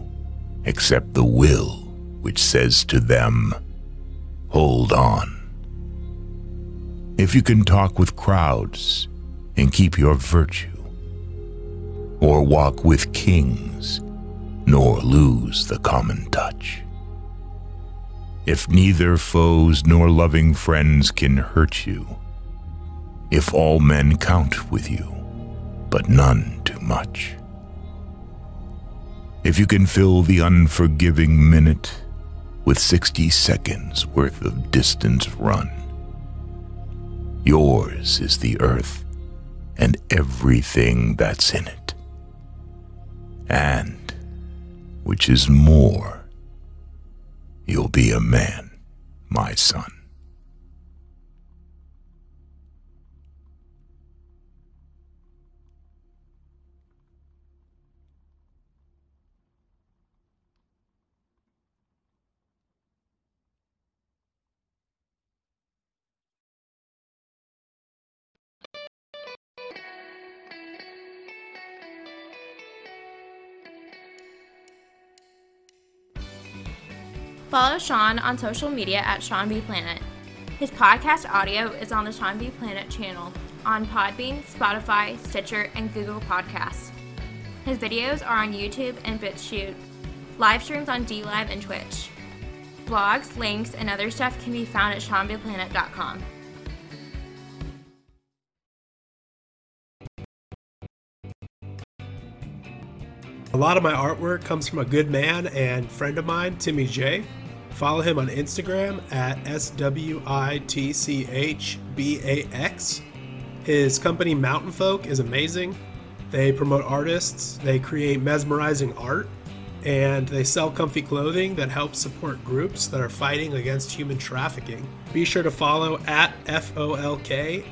except the will which says to them, Hold on. If you can talk with crowds and keep your virtue, or walk with kings, nor lose the common touch. If neither foes nor loving friends can hurt you, if all men count with you, but none too much. If you can fill the unforgiving minute with 60 seconds worth of distance run, yours is the earth and everything that's in it. And, which is more, you'll be a man, my son. Follow Sean on social media at Sean B Planet. His podcast audio is on the Sean B Planet channel on Podbean, Spotify, Stitcher, and Google Podcasts. His videos are on YouTube and BitChute. Live streams on DLive and Twitch. Blogs, links, and other stuff can be found at SeanBplanet.com. A lot of my artwork comes from a good man and friend of mine, Timmy J. Follow him on Instagram at SWITCHBAX. His company Mountain Folk is amazing. They promote artists, they create mesmerizing art, and they sell comfy clothing that helps support groups that are fighting against human trafficking. Be sure to follow at FOLKMTN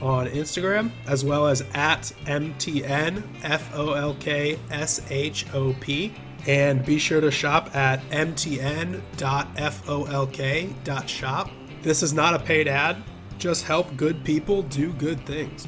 on Instagram, as well as at MTNFOLKSHOP. And be sure to shop at mtn.folk.shop. This is not a paid ad, just help good people do good things.